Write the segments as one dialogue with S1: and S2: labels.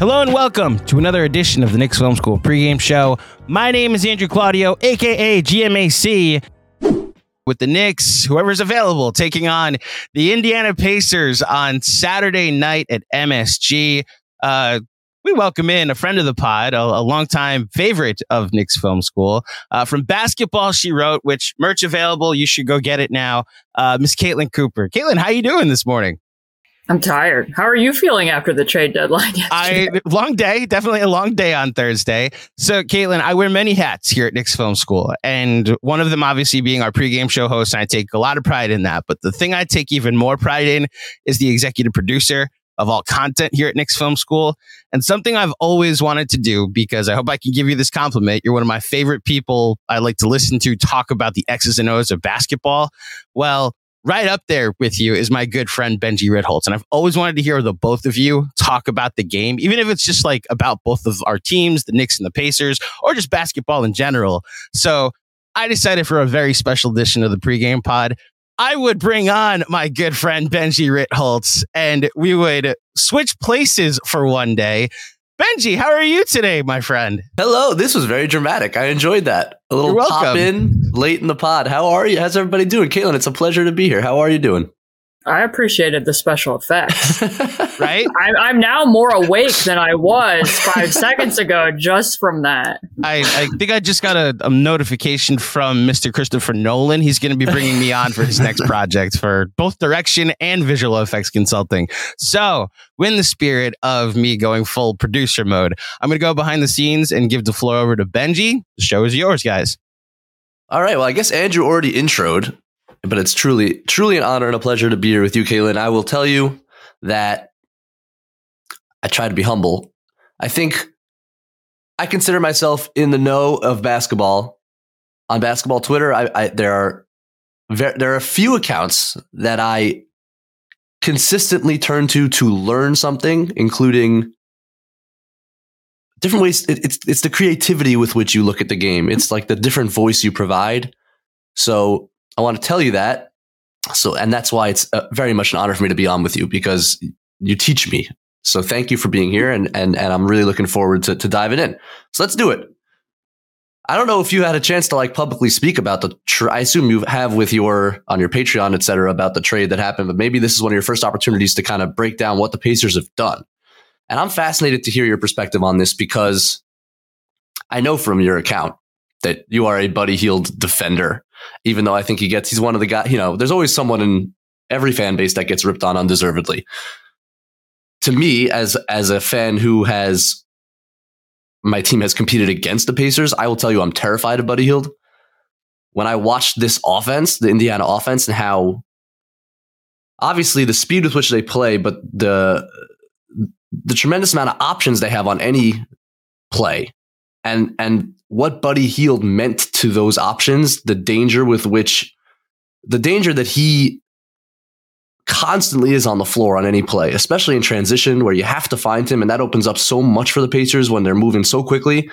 S1: Hello and welcome to another edition of the Knicks Film School pregame show. My name is Andrew Claudio, aka GMAC, with the Knicks, whoever's available, taking on the Indiana Pacers on Saturday night at MSG. Uh, we welcome in a friend of the pod, a, a longtime favorite of Knicks Film School, uh, from Basketball She Wrote, which merch available. You should go get it now. Uh, Miss Caitlin Cooper. Caitlin, how you doing this morning?
S2: I'm tired. How are you feeling after the trade deadline?
S1: Yesterday? I long day, definitely a long day on Thursday. So, Caitlin, I wear many hats here at Knicks Film School, and one of them obviously being our pregame show host. And I take a lot of pride in that. But the thing I take even more pride in is the executive producer of all content here at Knicks Film School, and something I've always wanted to do because I hope I can give you this compliment. You're one of my favorite people I like to listen to talk about the X's and O's of basketball. Well, right up there with you is my good friend Benjy Ritholtz. And I've always wanted to hear the both of you talk about the game, even if it's just like about both of our teams, the Knicks and the Pacers, or just basketball in general. So I decided for a very special edition of the pregame pod, I would bring on my good friend Benjy Ritholtz and we would switch places for one day. Benjy, how are you today, my friend?
S3: Hello. This was very dramatic. I enjoyed that. A little pop in late in the pod. How are you? How's everybody doing? Caitlin, it's a pleasure to be here. How are you doing?
S2: I appreciated the special effects.
S1: right?
S2: I'm, I'm now more awake than I was five seconds ago just from that.
S1: I, I think I just got a, a notification from Mr. Christopher Nolan. He's going to be bringing me on for his next project for both direction and visual effects consulting. So, in the spirit of me going full producer mode, I'm going to go behind the scenes and give the floor over to Benjy. The show is yours, guys.
S3: All right. Well, I guess Andrew already introed but it's truly, truly an honor and a pleasure to be here with you, Caitlin. I will tell you that I try to be humble. I think I consider myself in the know of basketball on basketball Twitter. I, I there are ver- there are a few accounts that I consistently turn to to learn something, including different ways. It, it's it's the creativity with which you look at the game. It's like the different voice you provide. So I want to tell you that. So, and that's why it's uh, very much an honor for me to be on with you because you teach me. So thank you for being here. And, and, and I'm really looking forward to, to diving in. So let's do it. I don't know if you had a chance to like publicly speak about the, tra- I assume you have with your, on your Patreon, et cetera, about the trade that happened, but maybe this is one of your first opportunities to kind of break down what the Pacers have done. And I'm fascinated to hear your perspective on this because I know from your account that you are a Buddy Hield defender even though I think he gets, he's one of the guys, you know, there's always someone in every fan base that gets ripped on undeservedly. To me, as, as a fan who has, my team has competed against the Pacers, I will tell you I'm terrified of Buddy Hield. When I watched this offense, the Indiana offense, and how obviously the speed with which they play, but the the tremendous amount of options they have on any play and and what Buddy Hield meant to those options, the danger with which the danger that he constantly is on the floor on any play, especially in transition where you have to find him and that opens up so much for the Pacers when they're moving so quickly.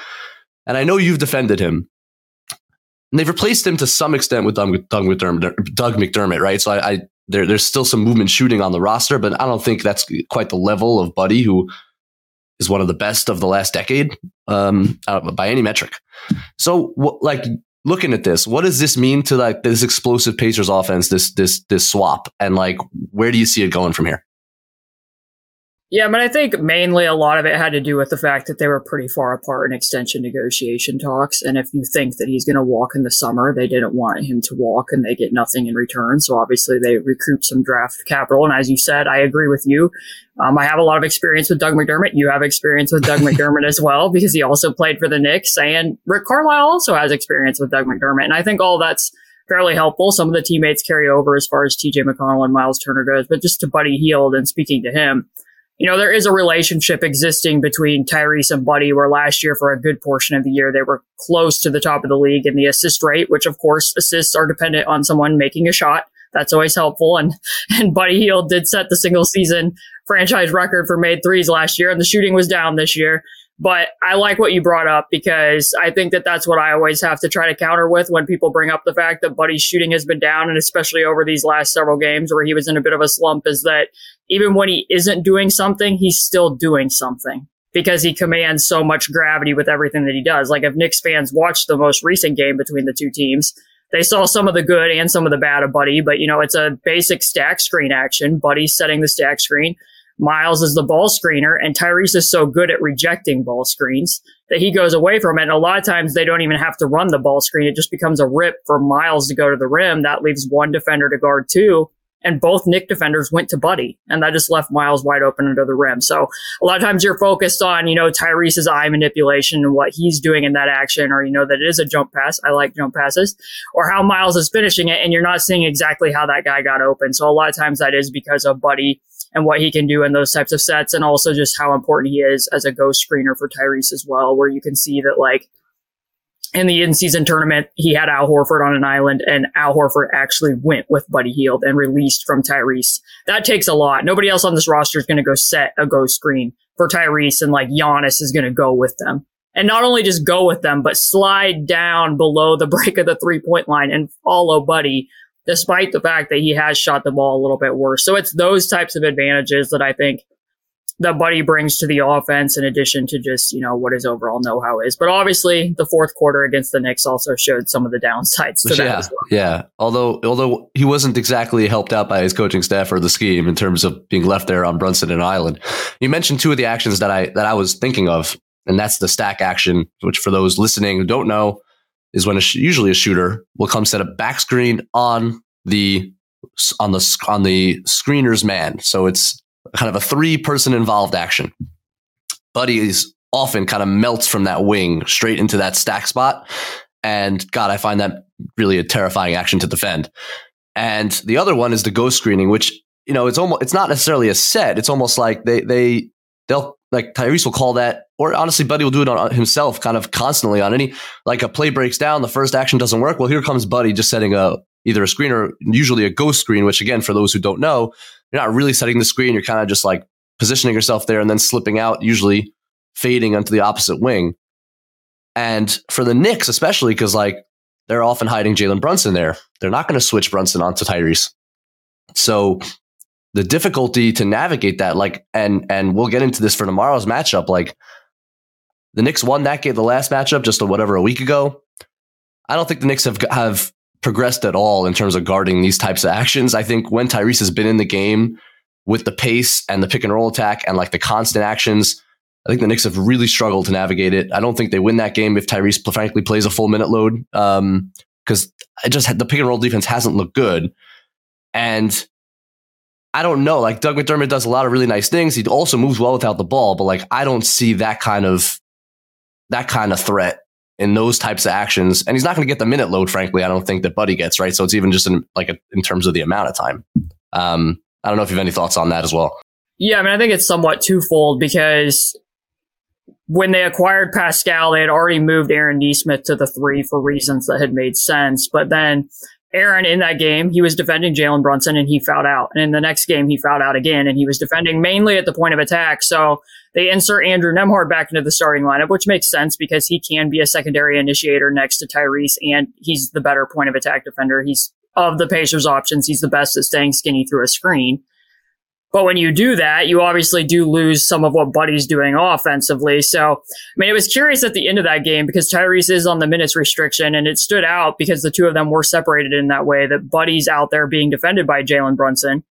S3: And I know you've defended him. and they've replaced him to some extent with Doug, Doug McDermott. Doug McDermott, right? So I, I there, there's still some movement shooting on the roster, but I don't think that's quite the level of Buddy, who is one of the best of the last decade um, by any metric. So, like looking at this, what does this mean to like this explosive Pacers offense? This this this swap, and like where do you see it going from here?
S2: Yeah, but I think mainly a lot of it had to do with the fact that they were pretty far apart in extension negotiation talks. And if you think that he's going to walk in the summer, they didn't want him to walk and they get nothing in return. So obviously they recruit some draft capital. And as you said, I agree with you. Um, I have a lot of experience with Doug McDermott. You have experience with Doug McDermott as well because he also played for the Knicks and Rick Carlisle also has experience with Doug McDermott. And I think all that's fairly helpful. Some of the teammates carry over as far as TJ McConnell and Miles Turner goes, but just to Buddy Hield and speaking to him, you know, there is a relationship existing between Tyrese and Buddy, where last year, for a good portion of the year, they were close to the top of the league in the assist rate, which of course assists are dependent on someone making a shot. That's always helpful. And, and Buddy Hield did set the single season franchise record for made threes last year, and the shooting was down this year. But I like what you brought up because I think that that's what I always have to try to counter with when people bring up the fact that Buddy's shooting has been down, and especially over these last several games where he was in a bit of a slump, is that even when he isn't doing something, he's still doing something because he commands so much gravity with everything that he does. Like if Knicks fans watched the most recent game between the two teams, they saw some of the good and some of the bad of Buddy, but you know, it's a basic stack screen action. Buddy setting the stack screen. Miles is the ball screener and Tyrese is so good at rejecting ball screens that he goes away from it. And a lot of times they don't even have to run the ball screen. It just becomes a rip for Miles to go to the rim. That leaves one defender to guard two. And both Knick defenders went to Buddy, and that just left Miles wide open under the rim. So a lot of times you're focused on, you know, Tyrese's eye manipulation and what he's doing in that action, or you know that it is a jump pass. I like jump passes, or how Miles is finishing it, and you're not seeing exactly how that guy got open. So a lot of times that is because of Buddy and what he can do in those types of sets, and also just how important he is as a ghost screener for Tyrese as well, where you can see that like in the in-season tournament, he had Al Horford on an island, and Al Horford actually went with Buddy Hield and released from Tyrese. That takes a lot. Nobody else on this roster is going to go set a ghost screen for Tyrese, and like Giannis is going to go with them. And not only just go with them, but slide down below the break of the three-point line and follow Buddy despite the fact that he has shot the ball a little bit worse. So it's those types of advantages that I think that Buddy brings to the offense in addition to just, you know, what his overall know how is. But obviously the fourth quarter against the Knicks also showed some of the downsides to
S3: yeah,
S2: that well.
S3: Yeah. Although although he wasn't exactly helped out by his coaching staff or the scheme in terms of being left there on Brunson and Island. You mentioned two of the actions that I that I was thinking of, and that's the stack action, which for those listening who don't know, is when a sh- usually a shooter will come set a back screen on the on the on the screener's man. So it's kind of a three person involved action. Buddy is often kind of melts from that wing straight into that stack spot. And God, I find that really a terrifying action to defend. And the other one is the ghost screening, which you know it's almost it's not necessarily a set. It's almost like they they they'll like Tyrese will call that, or honestly, Buddy will do it on uh, himself, kind of constantly on any like a play breaks down, the first action doesn't work. Well, here comes Buddy just setting a either a screen or usually a ghost screen, which again, for those who don't know, you're not really setting the screen. You're kind of just like positioning yourself there and then slipping out, usually fading onto the opposite wing. And for the Knicks, especially because like they're often hiding Jalen Brunson there, they're not going to switch Brunson onto Tyrese. So the difficulty to navigate that, like, and and we'll get into this for tomorrow's matchup. Like, the Knicks won that game, the last matchup, just a, whatever a week ago. I don't think the Knicks have have progressed at all in terms of guarding these types of actions. I think when Tyrese has been in the game with the pace and the pick and roll attack and like the constant actions, I think the Knicks have really struggled to navigate it. I don't think they win that game if Tyrese frankly plays a full minute load Um, because um, I just had the pick and roll defense hasn't looked good. And I don't know. Like Doug McDermott does a lot of really nice things. He also moves well without the ball, but like I don't see that kind of that kind of threat in those types of actions. And he's not going to get the minute load, frankly. I don't think that Buddy gets right. So it's even just in like a, in terms of the amount of time. Um, I don't know if you have any thoughts on that as well.
S2: Yeah, I mean, I think it's somewhat twofold because when they acquired Pascal, they had already moved Aaron Nesmith to the three for reasons that had made sense. But then Aaron in that game, he was defending Jalen Brunson and he fouled out. And in the next game, he fouled out again and he was defending mainly at the point of attack. So they insert Andrew Nembhard back into the starting lineup, which makes sense because he can be a secondary initiator next to Tyrese, and he's the better point of attack defender. He's of the Pacers options, he's the best at staying skinny through a screen. But when you do that, you obviously do lose some of what Buddy's doing offensively. So, I mean, it was curious at the end of that game because Tyrese is on the minutes restriction and it stood out because the two of them were separated in that way that Buddy's out there being defended by Jalen Brunson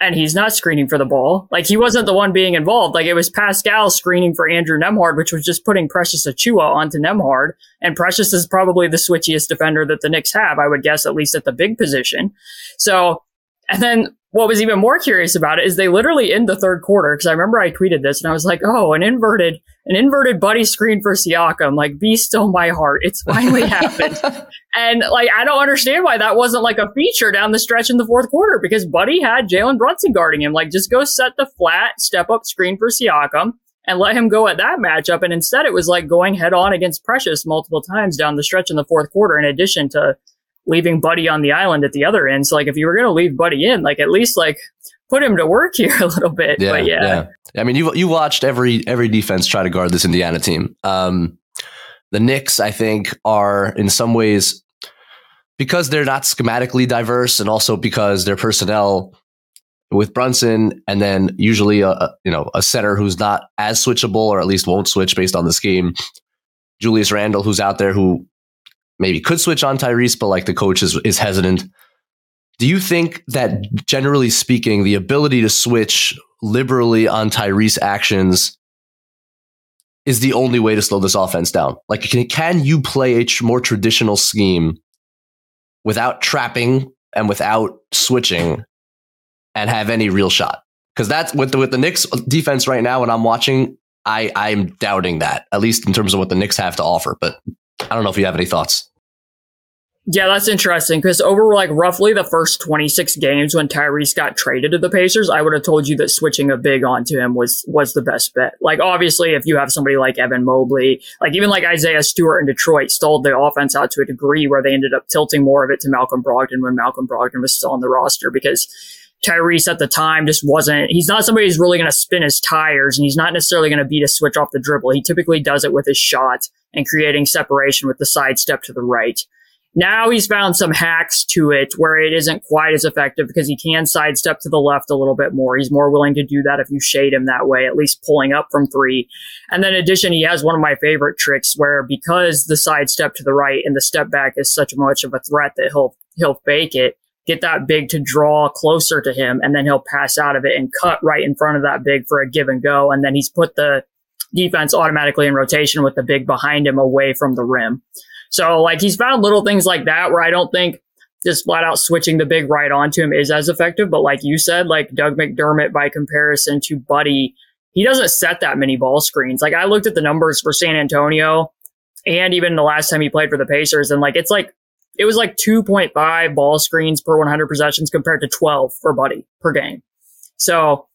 S2: and he's not screening for the ball. Like he wasn't the one being involved. Like it was Pascal screening for Andrew Nembhard, which was just putting Precious Achiuwa onto Nembhard. And Precious is probably the switchiest defender that the Knicks have, I would guess, at least at the big position. So, and then what was even more curious about it is they literally in the third quarter, because I remember I tweeted this and I was like, oh, an inverted, an inverted buddy screen for Siakam. Like, be still my heart. It's finally happened. And like, I don't understand why that wasn't like a feature down the stretch in the fourth quarter because Buddy had Jalen Brunson guarding him. Like, just go set the flat step up screen for Siakam and let him go at that matchup. And instead, it was like going head on against Precious multiple times down the stretch in the fourth quarter, in addition to leaving Buddy on the island at the other end. So like if you were going to leave Buddy in, like at least like put him to work here a little bit. Yeah, but yeah.
S3: yeah. I mean, you you watched every every defense try to guard this Indiana team. Um, the Knicks, I think, are in some ways because they're not schematically diverse, and also because their personnel with Brunson, and then usually a, a you know a center who's not as switchable, or at least won't switch based on the scheme. Julius Randle, who's out there, who maybe could switch on Tyrese, but like the coach is, is hesitant. Do you think that generally speaking, the ability to switch liberally on Tyrese actions is the only way to slow this offense down? Like, can, can you play a more traditional scheme without trapping and without switching and have any real shot? Because that's with the, with the Knicks defense right now, when I'm watching, I I'm doubting that at least in terms of what the Knicks have to offer. But I don't know if you have any thoughts.
S2: Yeah, that's interesting because over like roughly the first 26 games when Tyrese got traded to the Pacers, I would have told you that switching a big onto him was was the best bet. Like obviously if you have somebody like Evan Mobley, like even like Isaiah Stewart in Detroit stalled the offense out to a degree where they ended up tilting more of it to Malcolm Brogdon when Malcolm Brogdon was still on the roster because Tyrese at the time just wasn't, he's not somebody who's really going to spin his tires and he's not necessarily going to beat a switch off the dribble. He typically does it with his shot and creating separation with the side step to the right. Now he's found some hacks to it where it isn't quite as effective because he can sidestep to the left a little bit more. He's more willing to do that if you shade him that way, at least pulling up from three. And then in addition, he has one of my favorite tricks where because the sidestep to the right and the step back is such much of a threat that he'll, he'll fake it, get that big to draw closer to him, and then he'll pass out of it and cut right in front of that big for a give and go. And then he's put the defense automatically in rotation with the big behind him away from the rim. So like he's found little things like that where I don't think just flat out switching the big right onto him is as effective. But like you said, like Doug McDermott by comparison to Buddy, he doesn't set that many ball screens. Like I looked at the numbers for San Antonio and even the last time he played for the Pacers and like it's like it was like 2.5 ball screens per 100 possessions compared to 12 for Buddy per game. So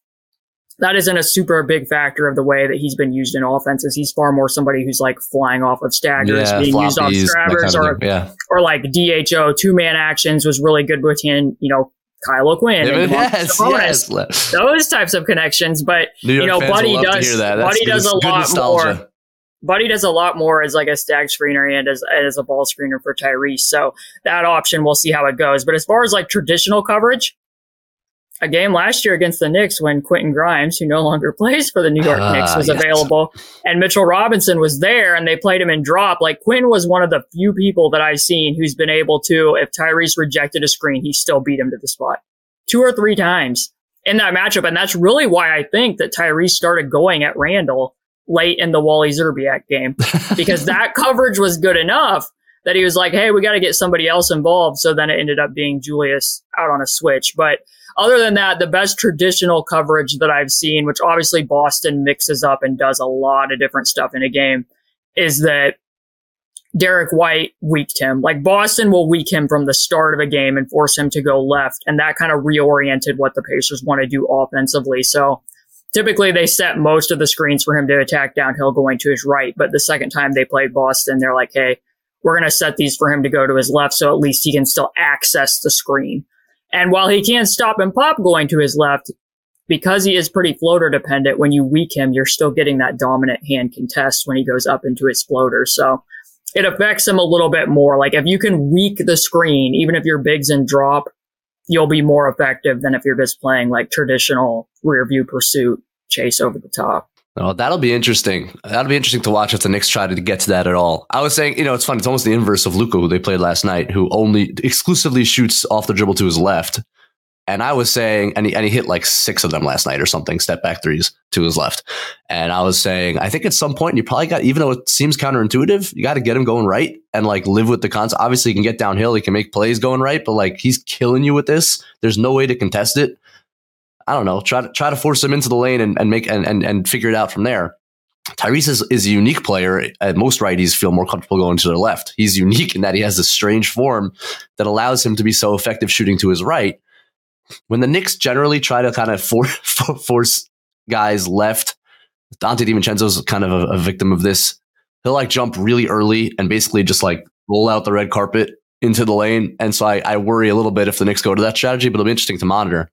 S2: that isn't a super big factor of the way that he's been used in offenses. He's far more somebody who's like flying off of staggers, yeah, being used off scrabbers, kind of or yeah. or like DHO two man actions was really good between you know Kyle O'Quinn,
S3: yes, yes.
S2: those types of connections. But you know, Buddy does Buddy does a lot nostalgia. more. Buddy does a lot more as like a stack screener and as, as a ball screener for Tyrese. So that option, we'll see how it goes. But as far as like traditional coverage, a game last year against the Knicks when Quentin Grimes, who no longer plays for the New York uh, Knicks, was yes. available, and Mitchell Robinson was there, and they played him in drop. Like Quinn was one of the few people that I've seen who's been able to, if Tyrese rejected a screen, he still beat him to the spot two or three times in that matchup, and that's really why I think that Tyrese started going at Randle late in the Wally Szczerbiak game because that coverage was good enough that he was like, "Hey, we got to get somebody else involved." So then it ended up being Julius out on a switch, but other than that, the best traditional coverage that I've seen, which obviously Boston mixes up and does a lot of different stuff in a game, is that Derrick White weaked him. Like Boston will weak him from the start of a game and force him to go left. And that kind of reoriented what the Pacers want to do offensively. So typically they set most of the screens for him to attack downhill going to his right. But the second time they played Boston, they're like, Hey, we're going to set these for him to go to his left. So at least he can still access the screen. And while he can't stop and pop going to his left, because he is pretty floater dependent, when you weak him, you're still getting that dominant hand contest when he goes up into his floater. So it affects him a little bit more. Like if you can weak the screen, even if your bigs in drop, you'll be more effective than if you're just playing like traditional rear view pursuit chase over the top.
S3: Oh, that'll be interesting. That'll be interesting to watch if the Knicks try to get to that at all. I was saying, you know, it's funny. It's almost the inverse of Luka, who they played last night, who only exclusively shoots off the dribble to his left. And I was saying, and he, and he hit like six of them last night or something, step back threes to his left. And I was saying, I think at some point you probably got, even though it seems counterintuitive, you got to get him going right and like live with the concept. Obviously, he can get downhill, he can make plays going right, but like he's killing you with this. There's no way to contest it. I don't know. Try to try to force him into the lane and, and make and, and and figure it out from there. Tyrese is, is a unique player. At most righties feel more comfortable going to their left. He's unique in that he has this strange form that allows him to be so effective shooting to his right when the Knicks generally try to kind of for, for, force guys left, Dante DiVincenzo's kind of a, a, victim of this. He'll like jump really early and basically just like roll out the red carpet into the lane. And so I, I worry a little bit if the Knicks go to that strategy, but it'll be interesting to monitor.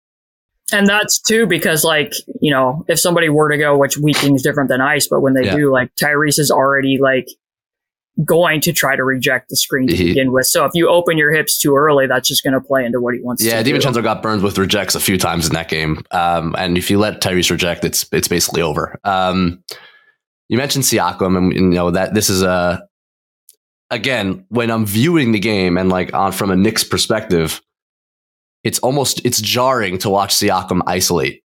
S2: And that's too because, like, you know, if somebody were to go, which weaking is different than ice, but when they yeah. do, like, Tyrese is already like going to try to reject the screen to he, begin with. So if you open your hips too early, that's just going to play into what he wants
S3: yeah,
S2: to
S3: do. Yeah, DiVincenzo got burned with rejects a few times in that game. Um, and if you let Tyrese reject, it's it's basically over. Um, you mentioned Siakam, and you know that this is a again when I'm viewing the game and like on from a Knicks perspective, it's almost it's jarring to watch Siakam isolate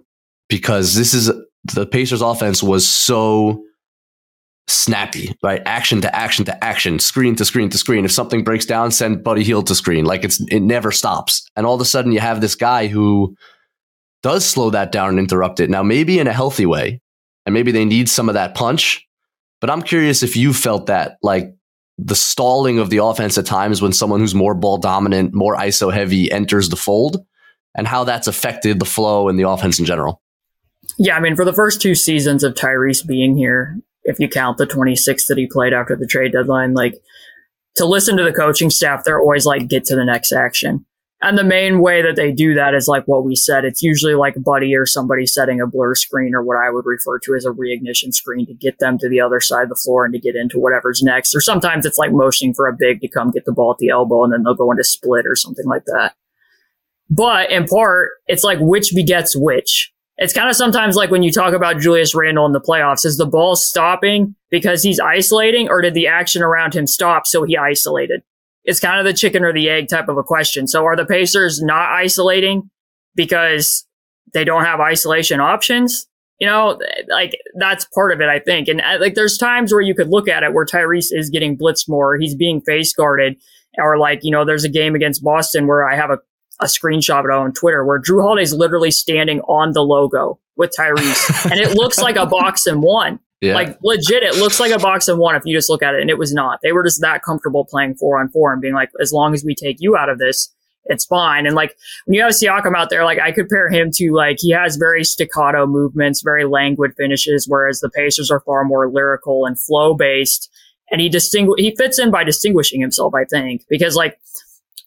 S3: because this is the Pacers offense was so snappy, right? Action to action to action, screen to screen to screen. If something breaks down, send Buddy Hield to screen. Like it's it never stops. And all of a sudden you have this guy who does slow that down and interrupt it. Now maybe in a healthy way, and maybe they need some of that punch. But I'm curious if you felt that like the stalling of the offense at times when someone who's more ball dominant, more ISO heavy enters the fold, and how that's affected the flow and the offense in general.
S2: Yeah, I mean, for the first two seasons of Tyrese being here, if you count the 26 that he played after the trade deadline, like to listen to the coaching staff, they're always like, get to the next action. And the main way that they do that is like what we said. It's usually like Buddy or somebody setting a blur screen or what I would refer to as a reignition screen to get them to the other side of the floor and to get into whatever's next. Or sometimes it's like motioning for a big to come get the ball at the elbow and then they'll go into split or something like that. But in part, it's like which begets which. It's kind of sometimes like when you talk about Julius Randle in the playoffs, is the ball stopping because he's isolating or did the action around him stop so he isolated? It's kind of the chicken or the egg type of a question. So are the Pacers not isolating because they don't have isolation options? You know, like that's part of it, I think. And uh, like there's times where you could look at it where Tyrese is getting blitzed more, he's being face guarded, or like, you know, there's a game against Boston where I have a a screenshot of it on Twitter where Jrue Holiday's literally standing on the logo with Tyrese, and it looks like a box and one. Yeah. Like legit, it looks like a box and one if you just look at it, and it was not. They were just that comfortable playing four on four and being like, as long as we take you out of this, it's fine. And like when you have Siakam out there, like I compare him to like he has very staccato movements, very languid finishes, whereas the Pacers are far more lyrical and flow based. And he distinguish he fits in by distinguishing himself, I think, because like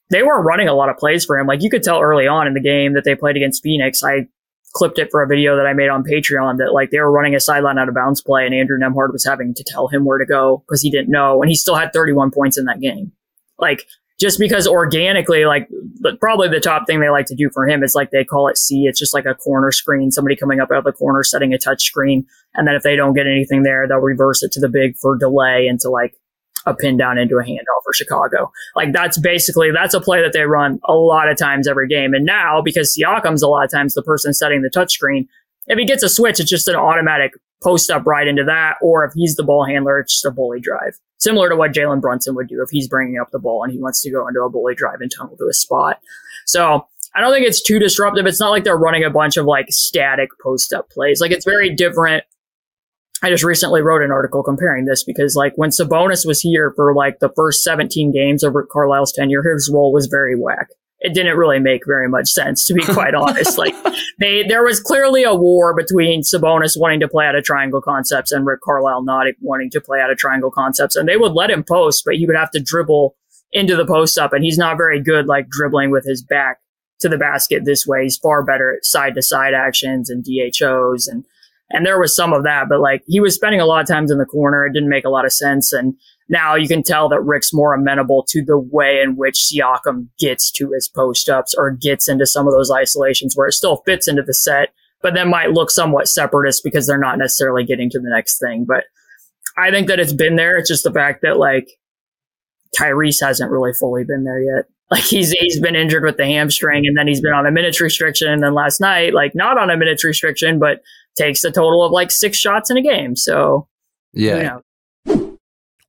S2: they were running a lot of plays for him. Like you could tell early on in the game that they played against Phoenix. I clipped it for a video that I made on Patreon that like they were running a sideline out of bounds play and Andrew Nembhard was having to tell him where to go because he didn't know and he still had 31 points in that game. Like just because organically, like but probably the top thing they like to do for him is like they call it C. It's just like a corner screen, somebody coming up out of the corner, setting a touch screen. And then if they don't get anything there, they'll reverse it to the big for delay and to like a pin down into a handoff for Chicago. Like that's basically that's a play that they run a lot of times every game. And now because Siakam's a lot of times the person setting the touchscreen, if he gets a switch, it's just an automatic post up right into that. Or if he's the ball handler, it's just a bully drive. Similar to what Jalen Brunson would do if he's bringing up the ball and he wants to go into a bully drive and tunnel to a spot. So I don't think it's too disruptive. It's not like they're running a bunch of like static post up plays. Like it's very different I just recently wrote an article comparing this because like when Sabonis was here for like the first 17 games of Rick Carlisle's tenure, his role was very whack. It didn't really make very much sense to be quite honest. Like they, there was clearly a war between Sabonis wanting to play out of triangle concepts and Rick Carlisle not wanting to play out of triangle concepts. And they would let him post, but he would have to dribble into the post up and he's not very good like dribbling with his back to the basket this way. He's far better at side to side actions and DHOs and and there was some of that, but like he was spending a lot of times in the corner. It didn't make a lot of sense. And now you can tell that Rick's more amenable to the way in which Siakam gets to his post ups or gets into some of those isolations where it still fits into the set, but then might look somewhat separatist because they're not necessarily getting to the next thing. But I think that it's been there. It's just the fact that like Tyrese hasn't really fully been there yet. Like he's he's been injured with the hamstring, and then he's been on a minutes restriction, and then last night, like not on a minutes restriction, but takes a total of like six shots in a game. So
S3: yeah,
S2: you know,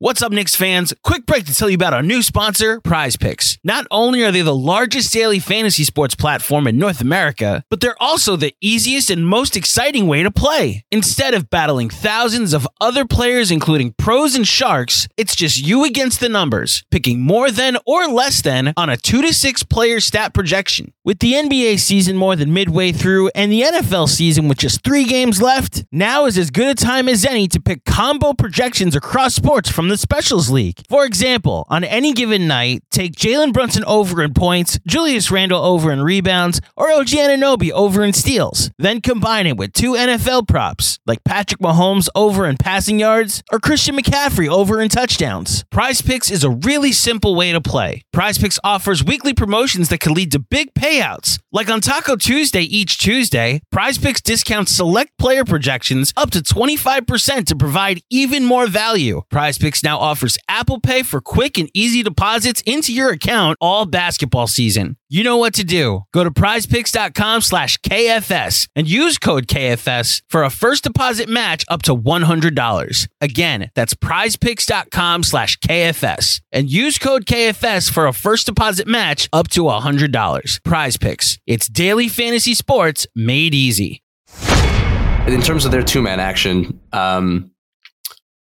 S4: What's up, Knicks fans? Quick break to tell you about our new sponsor, Prize Picks. Not only are they the largest daily fantasy sports platform in North America, but they're also the easiest and most exciting way to play. Instead of battling thousands of other players, including pros and sharks, it's just you against the numbers, picking more than or less than on a two to six player stat projection. With the NBA season more than midway through and the NFL season with just three games left, now is as good a time as any to pick combo projections across sports from the Specials League. For example, on any given night, take Jalen Brunson over in points, Julius Randle over in rebounds, or OG Anunoby over in steals. Then combine it with two NFL props, like Patrick Mahomes over in passing yards, or Christian McCaffrey over in touchdowns. Prize Picks is a really simple way to play. Prize Picks offers weekly promotions that can lead to big payouts. Like on Taco Tuesday each Tuesday, Prize Picks discounts select player projections up to 25% to provide even more value. Prize Picks now offers Apple Pay for quick and easy deposits into your account all basketball season. You know what to do. Go to prizepicks.com slash KFS and use code KFS for a first deposit match up to $100. Again, that's prizepicks.com slash KFS and use code KFS for a first deposit match up to $100. Prize Picks. It's daily fantasy sports made easy.
S3: in terms of their two man action, um,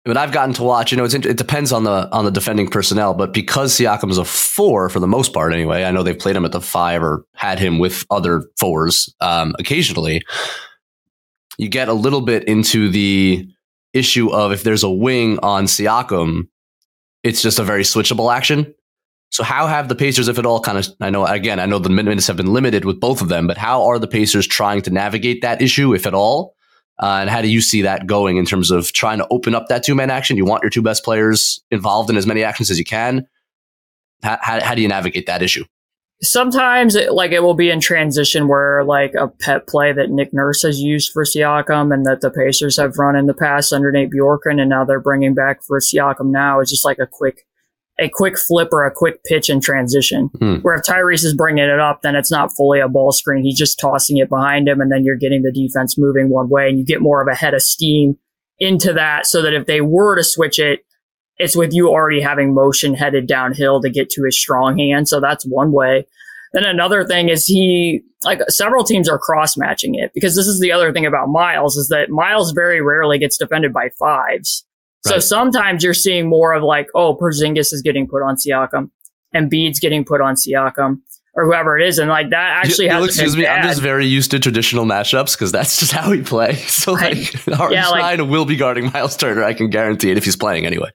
S3: but I've gotten to watch, you know, it depends on the on the defending personnel, but because Siakam's a four for the most part, anyway, I know they've played him at the five or had him with other fours um, occasionally. You get a little bit into the issue of if there's a wing on Siakam, it's just a very switchable action. So how have the Pacers, if at all, kind of? I know again, I know the minutes have been limited with both of them, but how are the Pacers trying to navigate that issue, if at all? Uh, and how do you see that going in terms of trying to open up that two man action? You want your two best players involved in as many actions as you can. How, how, how do you navigate that issue?
S2: Sometimes, it, like it will be in transition where like a pet play that Nick Nurse has used for Siakam and that the Pacers have run in the past under Nate Bjorkgren, and now they're bringing back for Siakam now is just like a quick a quick flip or a quick pitch in transition. Hmm. Where if Tyrese is bringing it up, then it's not fully a ball screen. He's just tossing it behind him, and then you're getting the defense moving one way, and you get more of a head of steam into that so that if they were to switch it, it's with you already having motion headed downhill to get to his strong hand. So that's one way. Then another thing is he, like several teams are cross matching it because this is the other thing about Miles is that Miles very rarely gets defended by fives. So sometimes you're seeing more of like, oh, Porzingis is getting put on Siakam, and Embiid's getting put on Siakam, or whoever it is, and like that actually has.
S3: Excuse me. I'm just very used to traditional matchups because that's just how we play. So like, our yeah, like, will be guarding Miles Turner. I can guarantee it if he's playing anyway.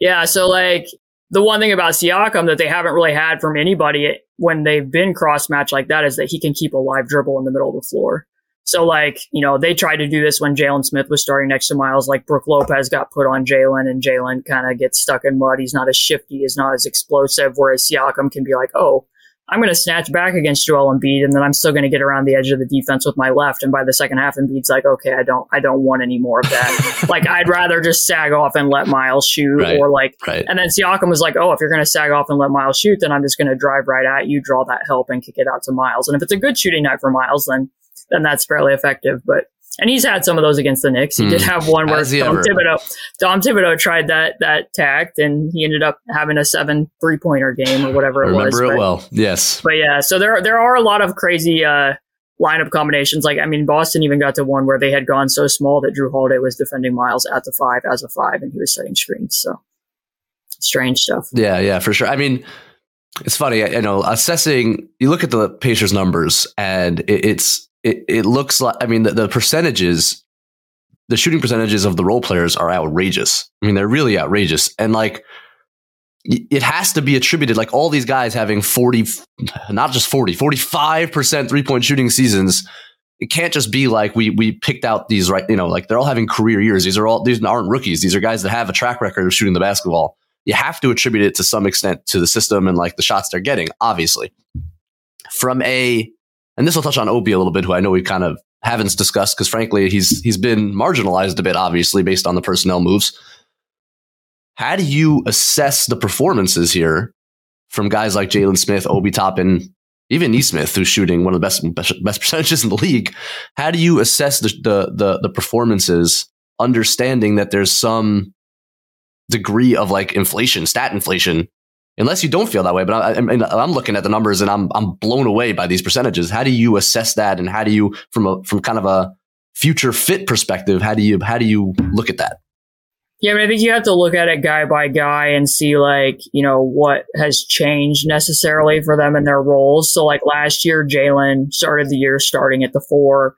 S2: Yeah, so like the one thing about Siakam that they haven't really had from anybody when they've been cross match like that is that he can keep a live dribble in the middle of the floor. So like, you know, they tried to do this when Jalen Smith was starting next to Miles, like Brook Lopez got put on Jalen and Jalen kind of gets stuck in mud. He's not as shifty, he's not as explosive, whereas Siakam can be like, oh, I'm going to snatch back against Joel Embiid, and then I'm still going to get around the edge of the defense with my left. And by the second half, Embiid's like, okay, I don't, I don't want any more of that. like, I'd rather just sag off and let Miles shoot, right, or like, right. and then Siakam was like, oh, if you're going to sag off and let Miles shoot, then I'm just going to drive right at you, draw that help, and kick it out to Miles. And if it's a good shooting night for Miles, then then that's fairly effective. But and he's had some of those against the Knicks. He mm. did hmm. have one where Dom ever. Thibodeau, Tom Thibodeau tried that that tact, and he ended up having a seven three pointer game or whatever it
S3: Remember
S2: was.
S3: Remember it but, well, yes.
S2: But yeah, so there there are a lot of crazy uh, lineup combinations. Like I mean, Boston even got to one where they had gone so small that Jrue Holiday was defending Miles at the five as a five, and he was setting screens. So strange stuff.
S3: Yeah, yeah, for sure. I mean. It's funny, you know, assessing. You look at the Pacers numbers, and it, it's it, it looks like I mean the, the percentages, the shooting percentages of the role players are outrageous. I mean they're really outrageous, and like it has to be attributed like all these guys having 40 not just 40 45% three-point shooting seasons. It can't just be like we we picked out these right you know like they're all having career years. These are all these aren't rookies. These are guys that have a track record of shooting the basketball. You have to attribute it to some extent to the system and like the shots they're getting obviously. From a and this will touch on Obi a little bit who I know we kind of haven't discussed because frankly he's he's been marginalized a bit obviously based on the personnel moves how do you assess the performances here from guys like Jalen Smith, Obi Toppin, even Nesmith, who's shooting one of the best, best, best percentages in the league? How do you assess the, the the the performances, understanding that there's some degree of like inflation, stat inflation, unless you don't feel that way. But I, am looking at the numbers and I'm I'm blown away by these percentages. How do you assess that, and how do you from a from kind of a future fit perspective, how do you how do you look at that?
S2: Yeah, I mean, I think you have to look at it guy by guy and see like, you know, what has changed necessarily for them in their roles. So like last year, Jalen started the year starting at the four.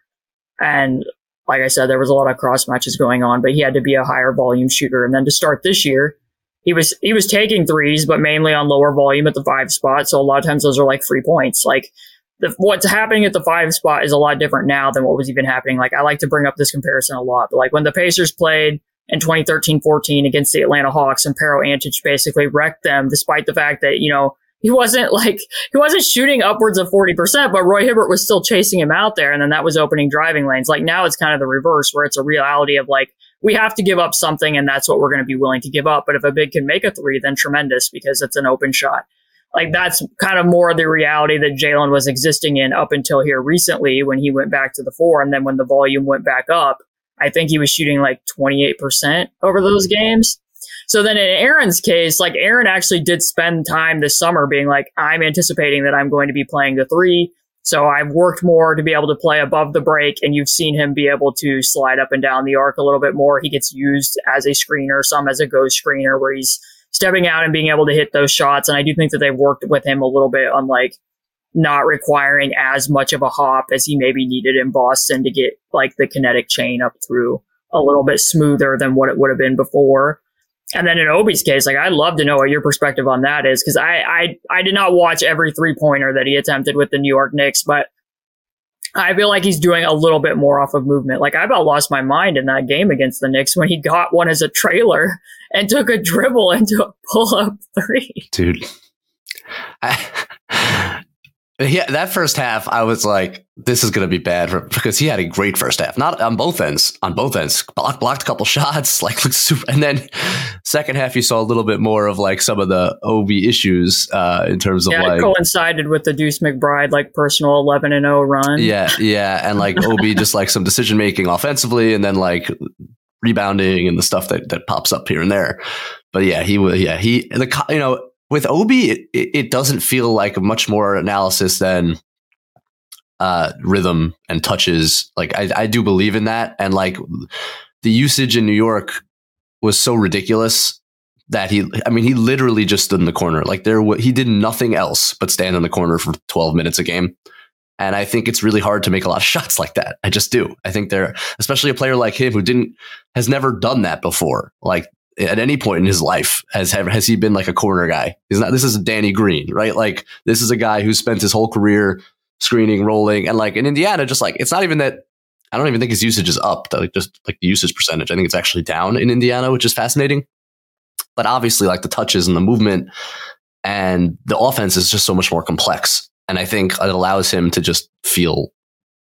S2: And like I said, there was a lot of cross matches going on, but he had to be a higher volume shooter. And then to start this year, he was, he was taking threes, but mainly on lower volume at the five spot. So a lot of times those are like free points. Like the, what's happening at the five spot is a lot different now than what was even happening. Like I like to bring up this comparison a lot, but like when the Pacers played in 2013-14 against the Atlanta Hawks and Pero Antic basically wrecked them despite the fact that, you know, he wasn't like, he wasn't shooting upwards of 40%, but Roy Hibbert was still chasing him out there. And then that was opening driving lanes. Like now it's kind of the reverse where it's a reality of like, we have to give up something and that's what we're going to be willing to give up. But if a big can make a three, then tremendous because it's an open shot. Like that's kind of more of the reality that Jalen was existing in up until here recently when he went back to the four. And then when the volume went back up, I think he was shooting like 28% over those games. So then in Aaron's case, like Aaron actually did spend time this summer being like, I'm anticipating that I'm going to be playing the three. So I've worked more to be able to play above the break, and you've seen him be able to slide up and down the arc a little bit more. He gets used as a screener, some as a ghost screener, where he's stepping out and being able to hit those shots. And I do think that they've worked with him a little bit on like not requiring as much of a hop as he maybe needed in Boston to get like the kinetic chain up through a little bit smoother than what it would have been before. And then in Obi's case, like I'd love to know what your perspective on that is because I, I I did not watch every three pointer that he attempted with the New York Knicks, but I feel like he's doing a little bit more off of movement. Like I about lost my mind in that game against the Knicks when he got one as a trailer and took a dribble into a pull up three.
S3: Dude. Yeah, that first half, I was like, "This is going to be bad," for, because he had a great first half. Not on both ends. On both ends, blocked, blocked a couple shots, like super. And then second half, you saw a little bit more of like some of the Obi issues uh, in terms of
S2: yeah,
S3: like
S2: coincided with the Deuce McBride like personal eleven and zero run.
S3: Yeah, yeah, and like Obi just like some decision making offensively, and then like rebounding and the stuff that that pops up here and there. But yeah, he was yeah he the you know with Obi, it, it doesn't feel like much more analysis than uh, rhythm and touches. Like I, I do believe in that, and like the usage in New York was so ridiculous that he i mean he literally just stood in the corner. Like there he did nothing else but stand in the corner for 12 minutes a game. And i think it's really hard to make a lot of shots like that. I just do. I think they're especially a player like him who didn't has never done that before. Like at any point in his life has has he been like a corner guy. He's not. This is Danny Green, right? Like this is a guy who spent his whole career screening, rolling, and like in Indiana, just like it's not even that. I don't even think his usage is up. Like just like the usage percentage, I think it's actually down in Indiana, which is fascinating. But obviously, like the touches and the movement and the offense is just so much more complex. And I think it allows him to just feel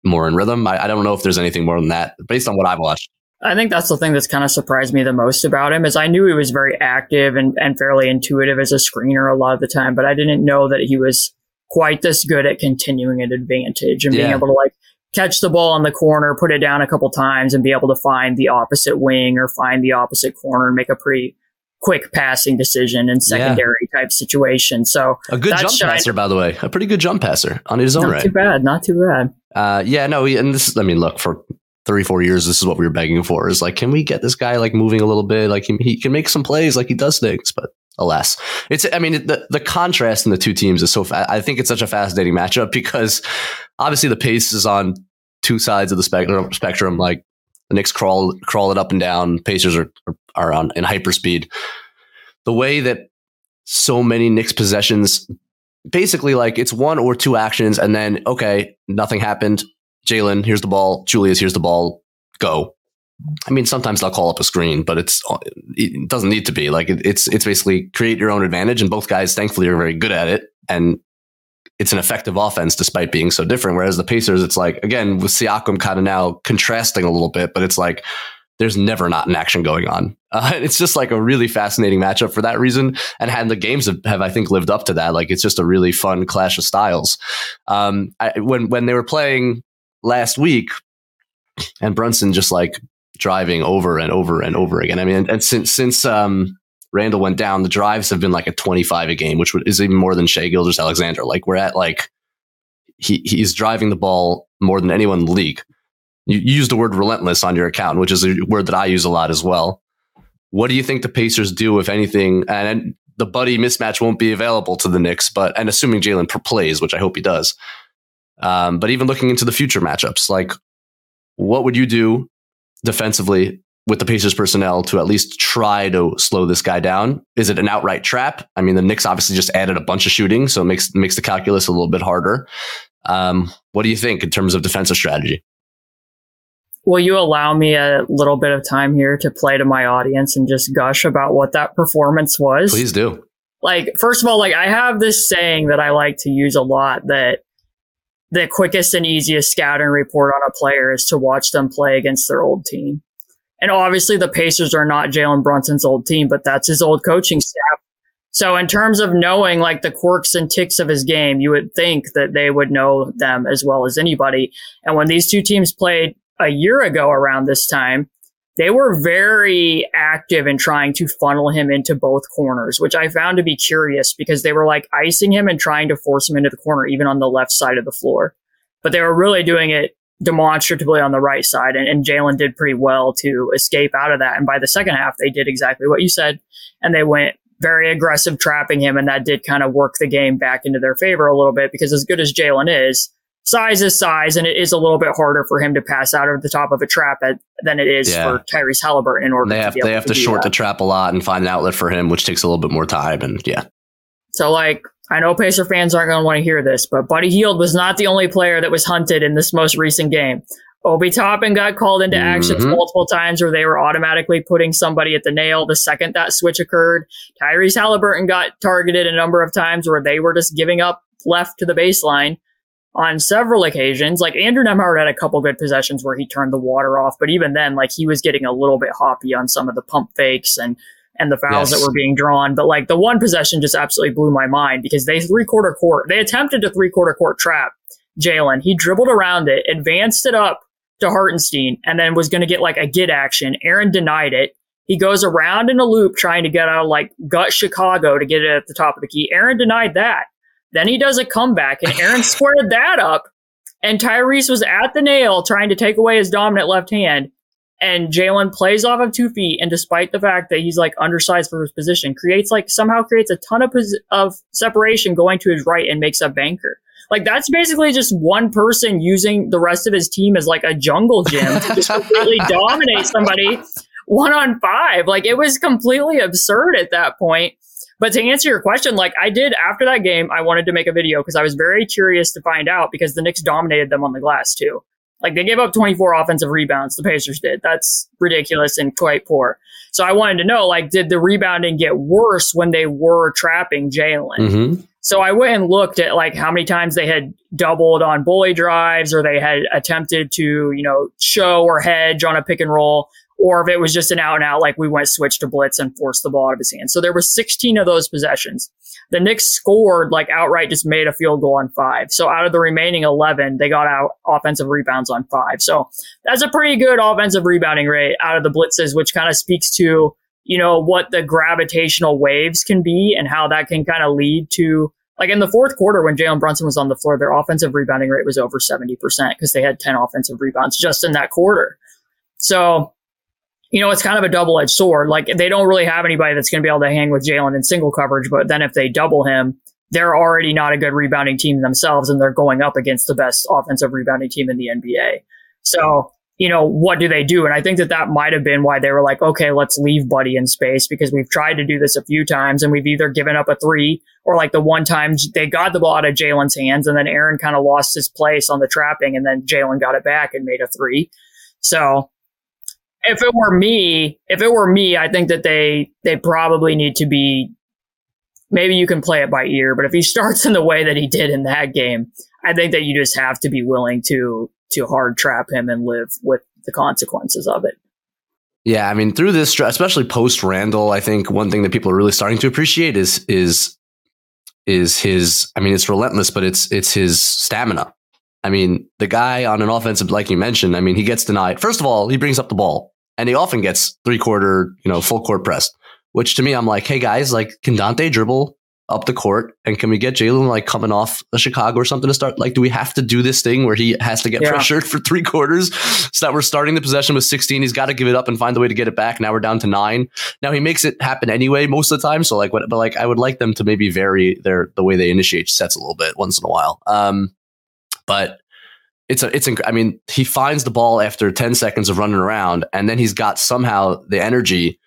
S3: more in rhythm. I, I don't know if there's anything more than that based on what I've watched.
S2: I think that's the thing that's kind of surprised me the most about him is I knew he was very active and, and fairly intuitive as a screener a lot of the time, but I didn't know that he was quite this good at continuing an advantage and yeah. being able to like catch the ball on the corner, put it down a couple times and be able to find the opposite wing or find the opposite corner and make a pretty quick passing decision in secondary yeah. type situation. So
S3: a good jump passer, by the way, a pretty good jump passer on his own
S2: not
S3: right.
S2: Too bad, not too bad.
S3: Uh, yeah, no, and this. I mean, look for three, four years, this is what we were begging for. Is like, can we get this guy like moving a little bit? Like he, he can make some plays, like he does things, but alas, it's. I mean, the the contrast in the two teams is so. Fa- I think it's such a fascinating matchup because obviously the pace is on two sides of the spectrum. Spectrum, like the Knicks crawl crawl it up and down. Pacers are are, on in hyperspeed. The way that so many Knicks possessions. Basically, like it's one or two actions, and then okay, nothing happened. Jalen, here's the ball. Julius, here's the ball. Go. I mean, sometimes they'll call up a screen, but it's it doesn't need to be like it, it's it's basically create your own advantage, and both guys, thankfully, are very good at it, and it's an effective offense despite being so different. Whereas the Pacers, it's like again with Siakam kind of now contrasting a little bit, but it's like there's never not an action going on. Uh, it's just like a really fascinating matchup for that reason. And had the games have, have, I think lived up to that. Like it's just a really fun clash of styles. Um, I, when when they were playing last week, and Brunson just like driving over and over and over again. I mean, and, and since since um, Randle went down, the drives have been like a 25 a game, which is even more than Shai Gilgeous-Alexander. Like we're at like he he's driving the ball more than anyone in the league you use the word relentless on your account, which is a word that I use a lot as well. What do you think the Pacers do, if anything? And the buddy mismatch won't be available to the Knicks, but and assuming Jalen plays, which I hope he does. Um, but even looking into the future matchups, like what would you do defensively with the Pacers personnel to at least try to slow this guy down? Is it an outright trap? I mean, the Knicks obviously just added a bunch of shooting, so it makes makes the calculus a little bit harder. Um, what do you think in terms of defensive strategy?
S2: will you allow me a little bit of time here to play to my audience and just gush about what that performance was?
S3: Please do.
S2: Like, first of all, like I have this saying that I like to use a lot that the quickest and easiest scouting report on a player is to watch them play against their old team. And obviously the Pacers are not Jalen Brunson's old team, but that's his old coaching staff. So in terms of knowing like the quirks and ticks of his game, you would think that they would know them as well as anybody. And when these two teams played a year ago around this time, they were very active in trying to funnel him into both corners, which I found to be curious because they were like icing him and trying to force him into the corner, even on the left side of the floor. But they were really doing it demonstratively on the right side. And, and Jalen did pretty well to escape out of that. And by the second half, they did exactly what you said. And they went very aggressive trapping him. And that did kind of work the game back into their favor a little bit because as good as Jalen is, size is size, and it is a little bit harder for him to pass out of the top of a trap at, than it is yeah. for Tyrese Halliburton in order
S3: they have,
S2: to
S3: they have to,
S2: to
S3: short
S2: that.
S3: the trap a lot and find an outlet for him, which takes a little bit more time. And yeah.
S2: So like I know Pacer fans aren't going to want to hear this, but Buddy Hield was not the only player that was hunted in this most recent game. Obi Toppin got called into actions mm-hmm. multiple times where they were automatically putting somebody at the nail the second that switch occurred. Tyrese Halliburton got targeted a number of times where they were just giving up left to the baseline on several occasions. Like Andrew Nembhard had a couple good possessions where he turned the water off, but even then, like he was getting a little bit hoppy on some of the pump fakes and and the fouls yes. that were being drawn. But like the one possession just absolutely blew my mind because they three quarter court they attempted a three quarter court trap. Jalen he dribbled around it, advanced it up to Hartenstein, and then was going to get like a get action. Aaron denied it. He goes around in a loop trying to get out like gut Chicago to get it at the top of the key. Aaron denied that. Then he does a comeback, and Aaron squared that up. And Tyrese was at the nail trying to take away his dominant left hand. And Jalen plays off of two feet, and despite the fact that he's like undersized for his position, creates like somehow creates a ton of pos- of separation going to his right and makes a banker. Like that's basically just one person using the rest of his team as like a jungle gym to just completely dominate somebody one on five. Like it was completely absurd at that point. But to answer your question, like I did after that game, I wanted to make a video because I was very curious to find out because the Knicks dominated them on the glass too. Like they gave up 24 offensive rebounds. The Pacers did. That's ridiculous and quite poor. So I wanted to know, like, did the rebounding get worse when they were trapping Jalen? Mm-hmm. So I went and looked at like how many times they had doubled on bully drives or they had attempted to, you know, show or hedge on a pick and roll or if it was just an out and out, like we went switch to blitz and forced the ball out of his hand. So there were 16 of those possessions. The Knicks scored like outright just made a field goal on five. So out of the remaining 11, they got out offensive rebounds on five. So that's a pretty good offensive rebounding rate out of the blitzes, which kind of speaks to, you know, what the gravitational waves can be and how that can kind of lead to like in the fourth quarter when Jalen Brunson was on the floor, their offensive rebounding rate was over 70% because they had 10 offensive rebounds just in that quarter. So you know, it's kind of a double edged sword. Like they don't really have anybody that's going to be able to hang with Jalen in single coverage, but then if they double him, they're already not a good rebounding team themselves, and they're going up against the best offensive rebounding team in the NBA. So you know, what do they do? And I think that that might have been why they were like, okay, let's leave Buddy in space because we've tried to do this a few times and we've either given up a three or like the one time they got the ball out of Jalen's hands and then Aaron kind of lost his place on the trapping and then Jalen got it back and made a three. So if it were me, if it were me, I think that they, they probably need to be, maybe you can play it by ear, but if he starts in the way that he did in that game, I think that you just have to be willing to to hard trap him and live with the consequences of it.
S3: Yeah, I mean, through this, especially post Randle, I think one thing that people are really starting to appreciate is is is his. I mean, it's relentless, but it's it's his stamina. I mean, the guy on an offensive, like you mentioned, I mean, he gets denied. First of all, he brings up the ball, and he often gets three quarter, you know, full court pressed. Which to me, I'm like, hey guys, like, can Dante dribble up the court? And can we get Jalen like coming off a Chicago or something to start? Like, do we have to do this thing where he has to get yeah. pressured for three quarters so that we're starting the possession with 16? He's got to give it up and find a way to get it back. Now we're down to nine. Now he makes it happen anyway most of the time. So like, what, but like, I would like them to maybe vary their the way they initiate sets a little bit once in a while. Um, but it's a, it's, inc- I mean, he finds the ball after 10 seconds of running around and then he's got somehow the energy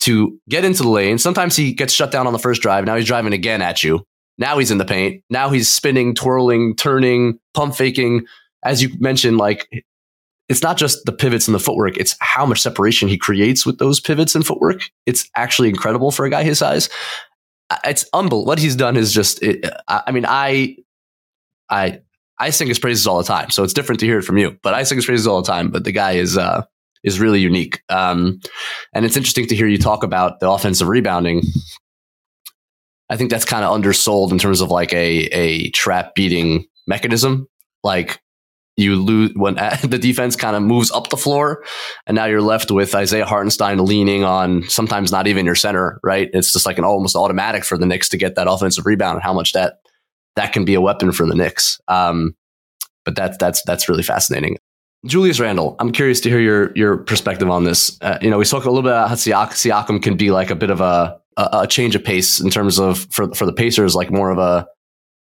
S3: to get into the lane. Sometimes he gets shut down on the first drive. Now he's driving again at you. Now he's in the paint. Now he's spinning, twirling, turning, pump faking. As you mentioned, like it's not just the pivots and the footwork, it's how much separation he creates with those pivots and footwork. It's actually incredible for a guy his size. It's unbelievable. What he's done is just, it, I mean, I, I, I sing his praises all the time. So it's different to hear it from you, but I sing his praises all the time. But the guy is, uh, is really unique. Um, and it's interesting to hear you talk about the offensive rebounding. I think that's kind of undersold in terms of like a a trap beating mechanism. Like you lose when the defense kind of moves up the floor, and now you're left with Isaiah Hartenstein leaning on sometimes not even your center. Right? It's just like an almost automatic for the Knicks to get that offensive rebound, and how much that that can be a weapon for the Knicks. Um, but that's that's that's really fascinating. Julius Randle, I'm curious to hear your your perspective on this. Uh, you know, we spoke a little bit about how Siak- Siakam can be like a bit of a, a, a change of pace in terms of for for the Pacers, like more of a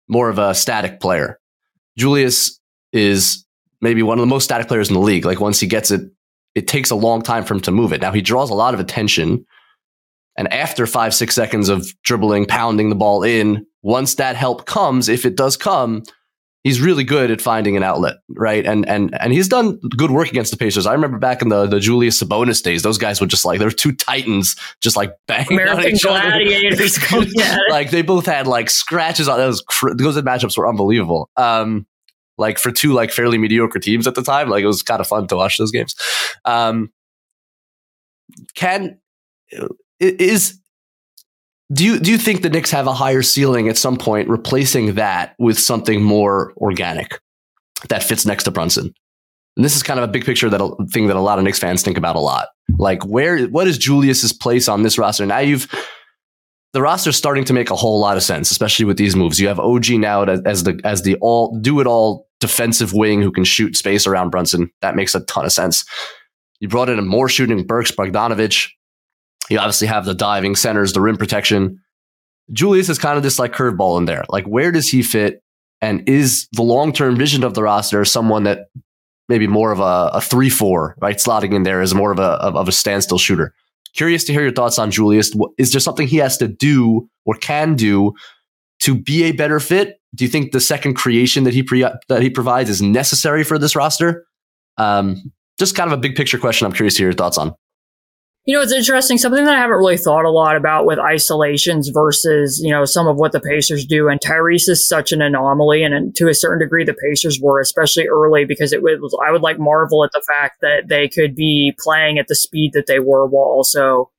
S3: more of a static player. Julius is maybe one of the most static players in the league. Like once he gets it, it takes a long time for him to move it. Now he draws a lot of attention, and after five six seconds of dribbling, pounding the ball in, once that help comes, if it does come, he's really good at finding an outlet, right? And and and he's done good work against the Pacers. I remember back in the the Julius Sabonis days, those guys would just like there were two titans just like banging
S2: American on each gladiators.
S3: other. like they both had like scratches on those. Those matchups were unbelievable. Um, like for two like fairly mediocre teams at the time, like it was kind of fun to watch those games. Um, can is do you do you think the Knicks have a higher ceiling at some point, replacing that with something more organic that fits next to Brunson? And this is kind of a big picture that thing that a lot of Knicks fans think about a lot. Like, where what is Julius's place on this roster? Now you've the roster's starting to make a whole lot of sense, especially with these moves. You have OG now as the as the all do it all defensive wing who can shoot space around Brunson. That makes a ton of sense. You brought in a more shooting Burks Bogdanovich. You obviously have the diving centers, the rim protection. Julius is kind of this like curveball in there. Like, where does he fit? And is the long term vision of the roster someone that maybe more of a, a three four, right? Slotting in there as more of a of a standstill shooter. Curious to hear your thoughts on Julius. Is there something he has to do or can do to be a better fit? Do you think the second creation that he pre- that he provides is necessary for this roster? Um, just kind of a big picture question. I'm curious to hear your thoughts on.
S2: You know, it's interesting. Something that I haven't really thought a lot about with isolations versus, you know, some of what the Pacers do. And Tyrese is such an anomaly. And to a certain degree, the Pacers were, especially early, because it was, I would like marvel at the fact that they could be playing at the speed that they were while also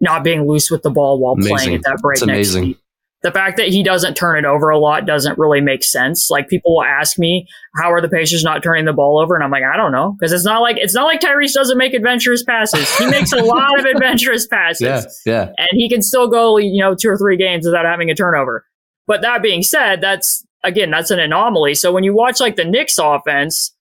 S2: not being loose with the ball while amazing. playing at that breakneck speed the fact that he doesn't turn it over a lot doesn't really make sense. Like people will ask me, how are the Pacers not turning the ball over? And I'm like, I don't know. Cause it's not like, it's not like Tyrese doesn't make adventurous passes. He makes a lot of adventurous passes.
S3: Yeah. Yeah.
S2: And he can still go, you know, two or three games without having a turnover. But that being said, that's, again, that's an anomaly. So when you watch like the Knicks offense,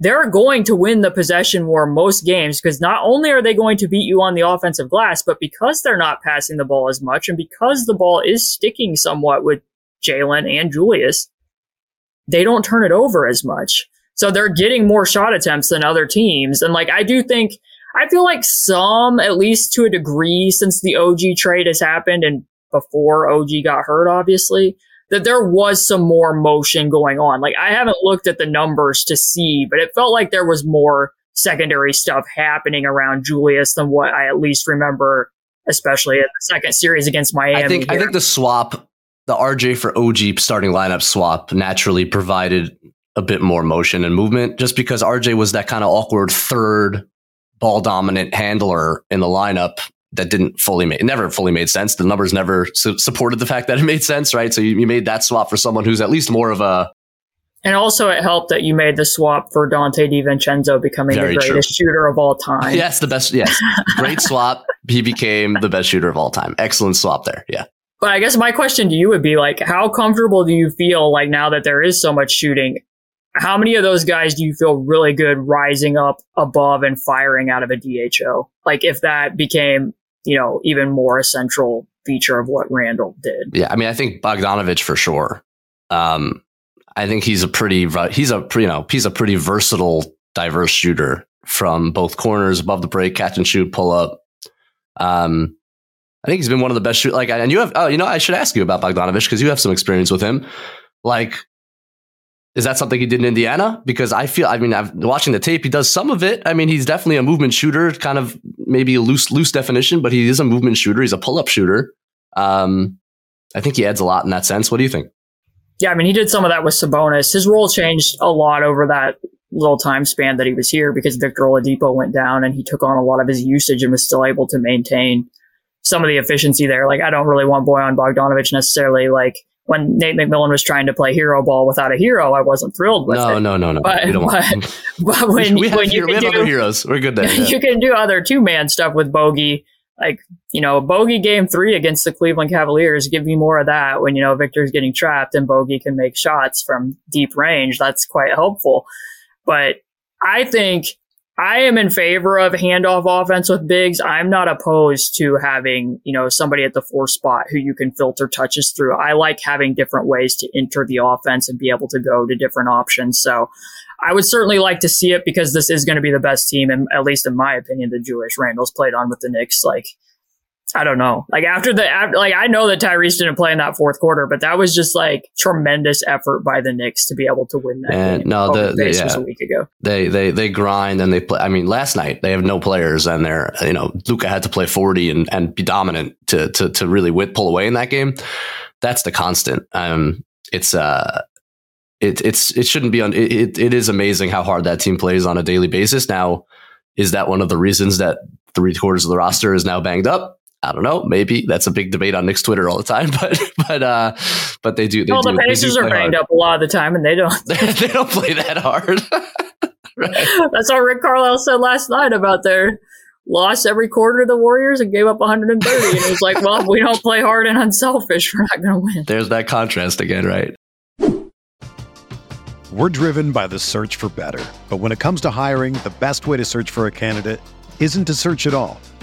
S2: they're going to win the possession war most games because not only are they going to beat you on the offensive glass, but because they're not passing the ball as much and because the ball is sticking somewhat with Jalen and Julius, they don't turn it over as much. So they're getting more shot attempts than other teams. And like, I do think, I feel like some, at least to a degree, since the OG trade has happened and before OG got hurt, obviously, that there was some more motion going on. Like I haven't looked at the numbers to see, but it felt like there was more secondary stuff happening around Julius than what I at least remember, especially in the second series against Miami.
S3: I think
S2: here.
S3: I think the swap, the RJ for OG starting lineup swap naturally provided a bit more motion and movement just because RJ was that kind of awkward third ball dominant handler in the lineup that didn't fully make, it never fully made sense. The numbers never su- supported the fact that it made sense, right? So you, you made that swap for someone who's at least more of a,
S2: and also, it helped that you made the swap for Donte DiVincenzo becoming the greatest shooter of all time.
S3: yes, the best, yes, great swap. He became the best shooter of all time. Excellent swap there. Yeah.
S2: But I guess my question to you would be like, how comfortable do you feel like now that there is so much shooting? How many of those guys do you feel really good rising up above and firing out of a DHO? Like if that became, you know, even more a central feature of what Randle did.
S3: Yeah. I mean, I think Bogdanovich for sure. Um, I think he's a pretty he's a you know he's a pretty versatile, diverse shooter from both corners, above the break, catch and shoot, pull up. Um, I think he's been one of the best shoot. Like, and you have oh, you know, I should ask you about Bogdanovich because you have some experience with him. Like, is that something he did in Indiana? Because I feel, I mean, I've watching the tape, he does some of it. I mean, he's definitely a movement shooter, kind of maybe a loose loose definition, but he is a movement shooter. He's a pull up shooter. Um, I think he adds a lot in that sense. What do you think?
S2: Yeah, I mean, he did some of that with Sabonis. His role changed a lot over that little time span that he was here because Victor Oladipo went down and he took on a lot of his usage and was still able to maintain some of the efficiency there. Like, I don't really want Bojan Bogdanovich necessarily. Like, when Nate McMillan was trying to play hero ball without a hero, I wasn't thrilled with
S3: no,
S2: it.
S3: No, no, no,
S2: But, but, but when,
S3: we have,
S2: when you
S3: we have
S2: do,
S3: other heroes. We're good there. Yeah.
S2: you can do other two man stuff with Bogey like you know bogey game three against the cleveland cavaliers give me more of that when you know victor's getting trapped and bogey can make shots from deep range that's quite helpful but i think i am in favor of handoff offense with bigs. I'm not opposed to having you know somebody at the four spot who you can filter touches through. I like having different ways to enter the offense and be able to go to different options. So I would certainly like to see it because this is going to be the best team, and at least in my opinion, the Julius Randle's played on with the Knicks. Like, I don't know. Like after the after, like I know that Tyrese didn't play in that fourth quarter, but that was just like tremendous effort by the Knicks to be able to win that
S3: and
S2: game.
S3: No, the, the yeah.
S2: was a week ago.
S3: They they they grind and they play. I mean, last night they have no players, and they're you know Luka had to play forty and, and be dominant to to to really whip, pull away in that game. That's the constant. Um, it's uh it it's it shouldn't be on it, it is amazing how hard that team plays on a daily basis now is that one of the reasons that three quarters of the roster is now banged up I don't know. Maybe that's a big debate on Knicks Twitter all the time, but but uh, but they do. They
S2: well,
S3: do,
S2: the Pacers are banged up a lot of the time, and they don't.
S3: they don't play that hard.
S2: right. That's what Rick Carlisle said last night about their loss every quarter to the Warriors and gave up 130. and it was like, well, if we don't play hard and unselfish, we're not going to win.
S3: There's that contrast again, right?
S5: We're driven by the search for better. But when it comes to hiring, the best way to search for a candidate isn't to search at all.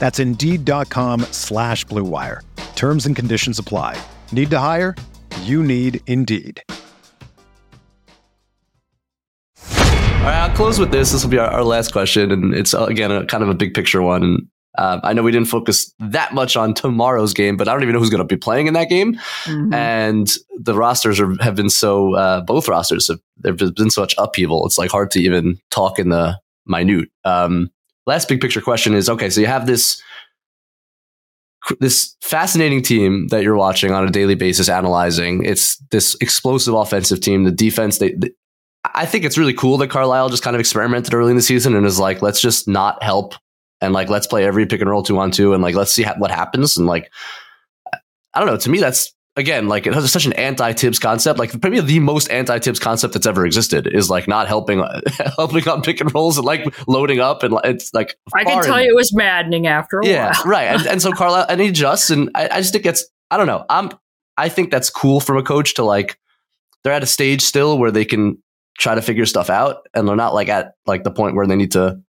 S5: That's Indeed.com slash BlueWire. Terms and conditions apply. Need to hire? You need Indeed.
S3: All right, I'll close with this. This will be our, our last question, and it's uh, again a, kind of a big picture one. And uh, I know we didn't focus that much on tomorrow's game, but I don't even know who's going to be playing in that game. Mm-hmm. And the rosters are, have been so uh, both rosters have there's been such upheaval. It's like hard to even talk in the minute. Um, last big picture question is okay. So you have this this fascinating team that you're watching on a daily basis, analyzing. It's this explosive offensive team. The defense, they, they I think it's really cool that Carlisle just kind of experimented early in the season and is like, let's just not help and like let's play every pick and roll two on two and like let's see ha- what happens and like I don't know. To me, that's again like it has such an anti Thibs concept. Like probably the most anti Thibs concept that's ever existed is like not helping helping on pick and rolls and like loading up and it's like
S2: I can tell you it was maddening after a
S3: yeah,
S2: while.
S3: right. And, and so Carlisle and he adjusts and I, I just think it's I don't know. I'm I think that's cool from a coach to like they're at a stage still where they can try to figure stuff out and they're not like at like the point where they need to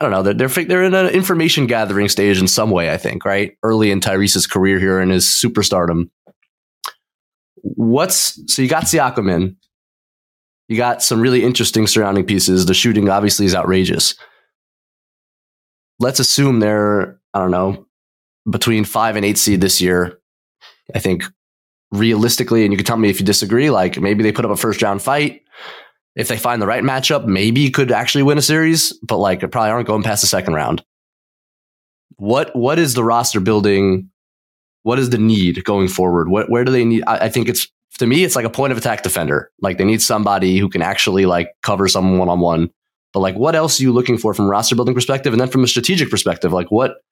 S3: I don't know. They're, they're they're in an information gathering stage in some way. I think right early in Tyrese's career here and his superstardom. What's so you got Siakam in, you got some really interesting surrounding pieces. The shooting obviously is outrageous. Let's assume they're I don't know between five and eight seed this year. I think realistically, and you can tell me if you disagree. Like maybe they put up a first round fight if they find the right matchup, maybe could actually win a series, but like probably aren't going past the second round. What what is the roster building? What is the need going forward? What where do they need? I, I think it's to me, it's like a point of attack defender. Like they need somebody who can actually like cover someone one on one. But like, what else are you looking for from roster building perspective? And then from a strategic perspective, like what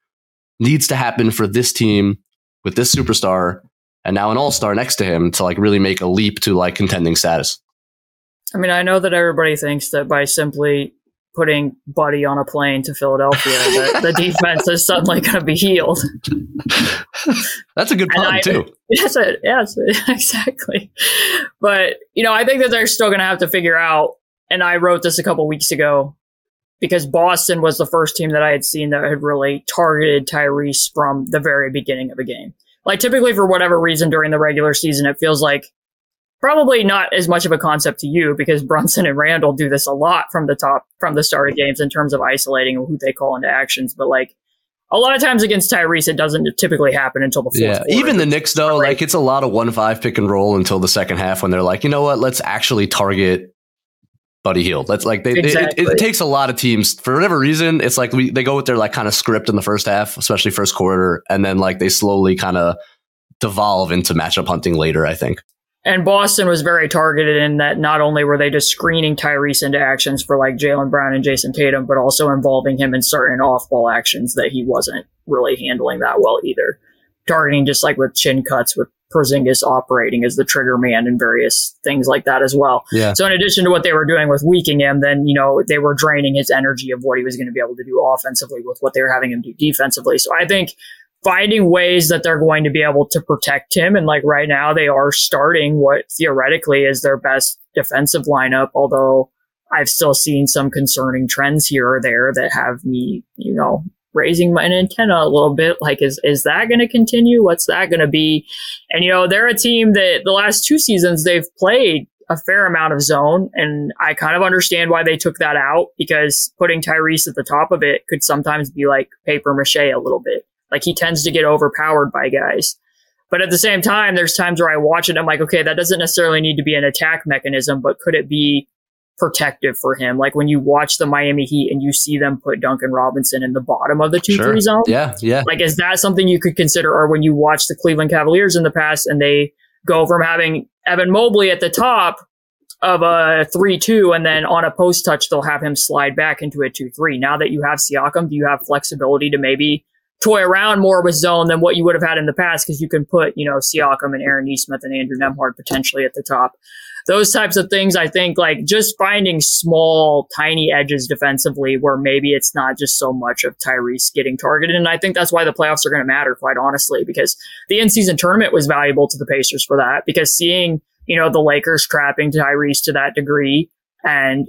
S3: needs to happen for this team with this superstar and now an all star next to him to like really make a leap to like contending status?
S2: I mean, I know that everybody thinks that by simply putting Buddy on a plane to Philadelphia, that the defense is suddenly going to be healed.
S3: That's a good pun I, too.
S2: Yes, yes, exactly. But you know, I think that they're still going to have to figure out. And I wrote this a couple weeks ago because Boston was the first team that I had seen that had really targeted Tyrese from the very beginning of a game. Like typically, for whatever reason, during the regular season, it feels like probably not as much of a concept to you because Brunson and Randle do this a lot from the top, from the start of games in terms of isolating who they call into actions. But like a lot of times against Tyrese, it doesn't typically happen until the fourth. Yeah, quarter.
S3: even the Knicks though, like it's a lot of one five pick and roll until the second half when they're like, you know what, let's actually target Buddy Hield. That's like they, exactly. it, it, takes a lot of teams for whatever reason. It's like we, they go with their like kind of script in the first half, especially first quarter, and then like they slowly kind of devolve into matchup hunting later. I think.
S2: And Boston was very targeted in that not only were they just screening Tyrese into actions for like Jaylen Brown and Jayson Tatum, but also involving him in certain off ball actions that he wasn't really handling that well either. Targeting just like with chin cuts, with Porzingis operating as the trigger man and various things like that as well.
S3: Yeah.
S2: So in addition to what they were doing with weakening him, then you know they were draining his energy of what he was going to be able to do offensively with what they were having him do defensively. So I think finding ways that they're going to be able to protect him. And like right now, they are starting what theoretically is their best defensive lineup, although I've still seen some concerning trends here or there that have me, you know, raising my antenna a little bit. Like, is, is that going to continue? What's that going to be? And, you know, they're a team that the last two seasons they've played a fair amount of zone. And I kind of understand why they took that out because putting Tyrese at the top of it could sometimes be like paper mache a little bit. Like he tends to get overpowered by guys. But at the same time, there's times where I watch it. I'm like, okay, that doesn't necessarily need to be an attack mechanism, but could it be protective for him? Like when you watch the Miami Heat and you see them put Duncan Robinson in the bottom of the two sure. three zone.
S3: Yeah, yeah.
S2: Like, is that something you could consider? Or when you watch the Cleveland Cavaliers in the past and they go from having Evan Mobley at the top of a 3 2, and then on a post touch, they'll have him slide back into a 2 3. Now that you have Siakam, do you have flexibility to maybe toy around more with zone than what you would have had in the past because you can put, you know, Siakam and Aaron Nesmith and Andrew Nembhard potentially at the top. Those types of things, I think, like just finding small, tiny edges defensively where maybe it's not just so much of Tyrese getting targeted. And I think that's why the playoffs are going to matter, quite honestly, because the in season tournament was valuable to the Pacers for that because seeing, you know, the Lakers trapping Tyrese to that degree and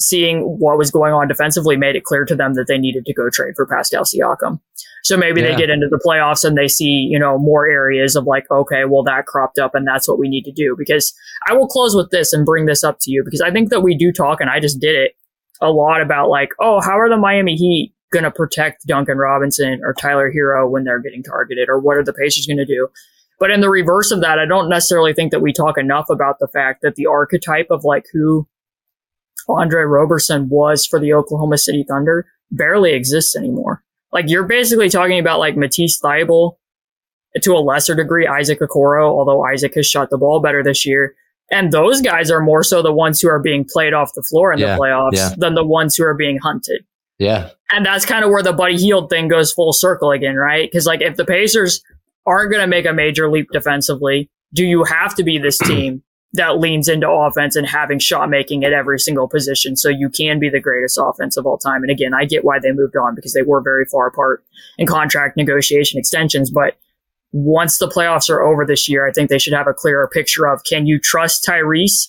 S2: seeing what was going on defensively made it clear to them that they needed to go trade for Pascal Siakam. So maybe yeah. they get into the playoffs and they see, you know, more areas of like, okay, well, that cropped up and that's what we need to do. Because I will close with this and bring this up to you because I think that we do talk, and I just did it a lot about like, oh, how are the Miami Heat going to protect Duncan Robinson or Tyler Herro when they're getting targeted or what are the Pacers going to do? But in the reverse of that, I don't necessarily think that we talk enough about the fact that the archetype of like who Andre Roberson was for the Oklahoma City Thunder barely exists anymore. Like you're basically talking about like Matisse Thybulle, to a lesser degree, Isaac Okoro, although Isaac has shot the ball better this year. And those guys are more so the ones who are being played off the floor in
S3: Yeah,
S2: the playoffs
S3: yeah.
S2: than the ones who are being hunted.
S3: Yeah.
S2: And that's kind of where the Buddy Hield thing goes full circle again, right? Because like if the Pacers aren't going to make a major leap defensively, do you have to be this team that leans into offense and having shot making at every single position so you can be the greatest offense of all time? And again, I get why they moved on because they were very far apart in contract negotiation extensions, but once the playoffs are over this year, I think they should have a clearer picture of can you trust Tyrese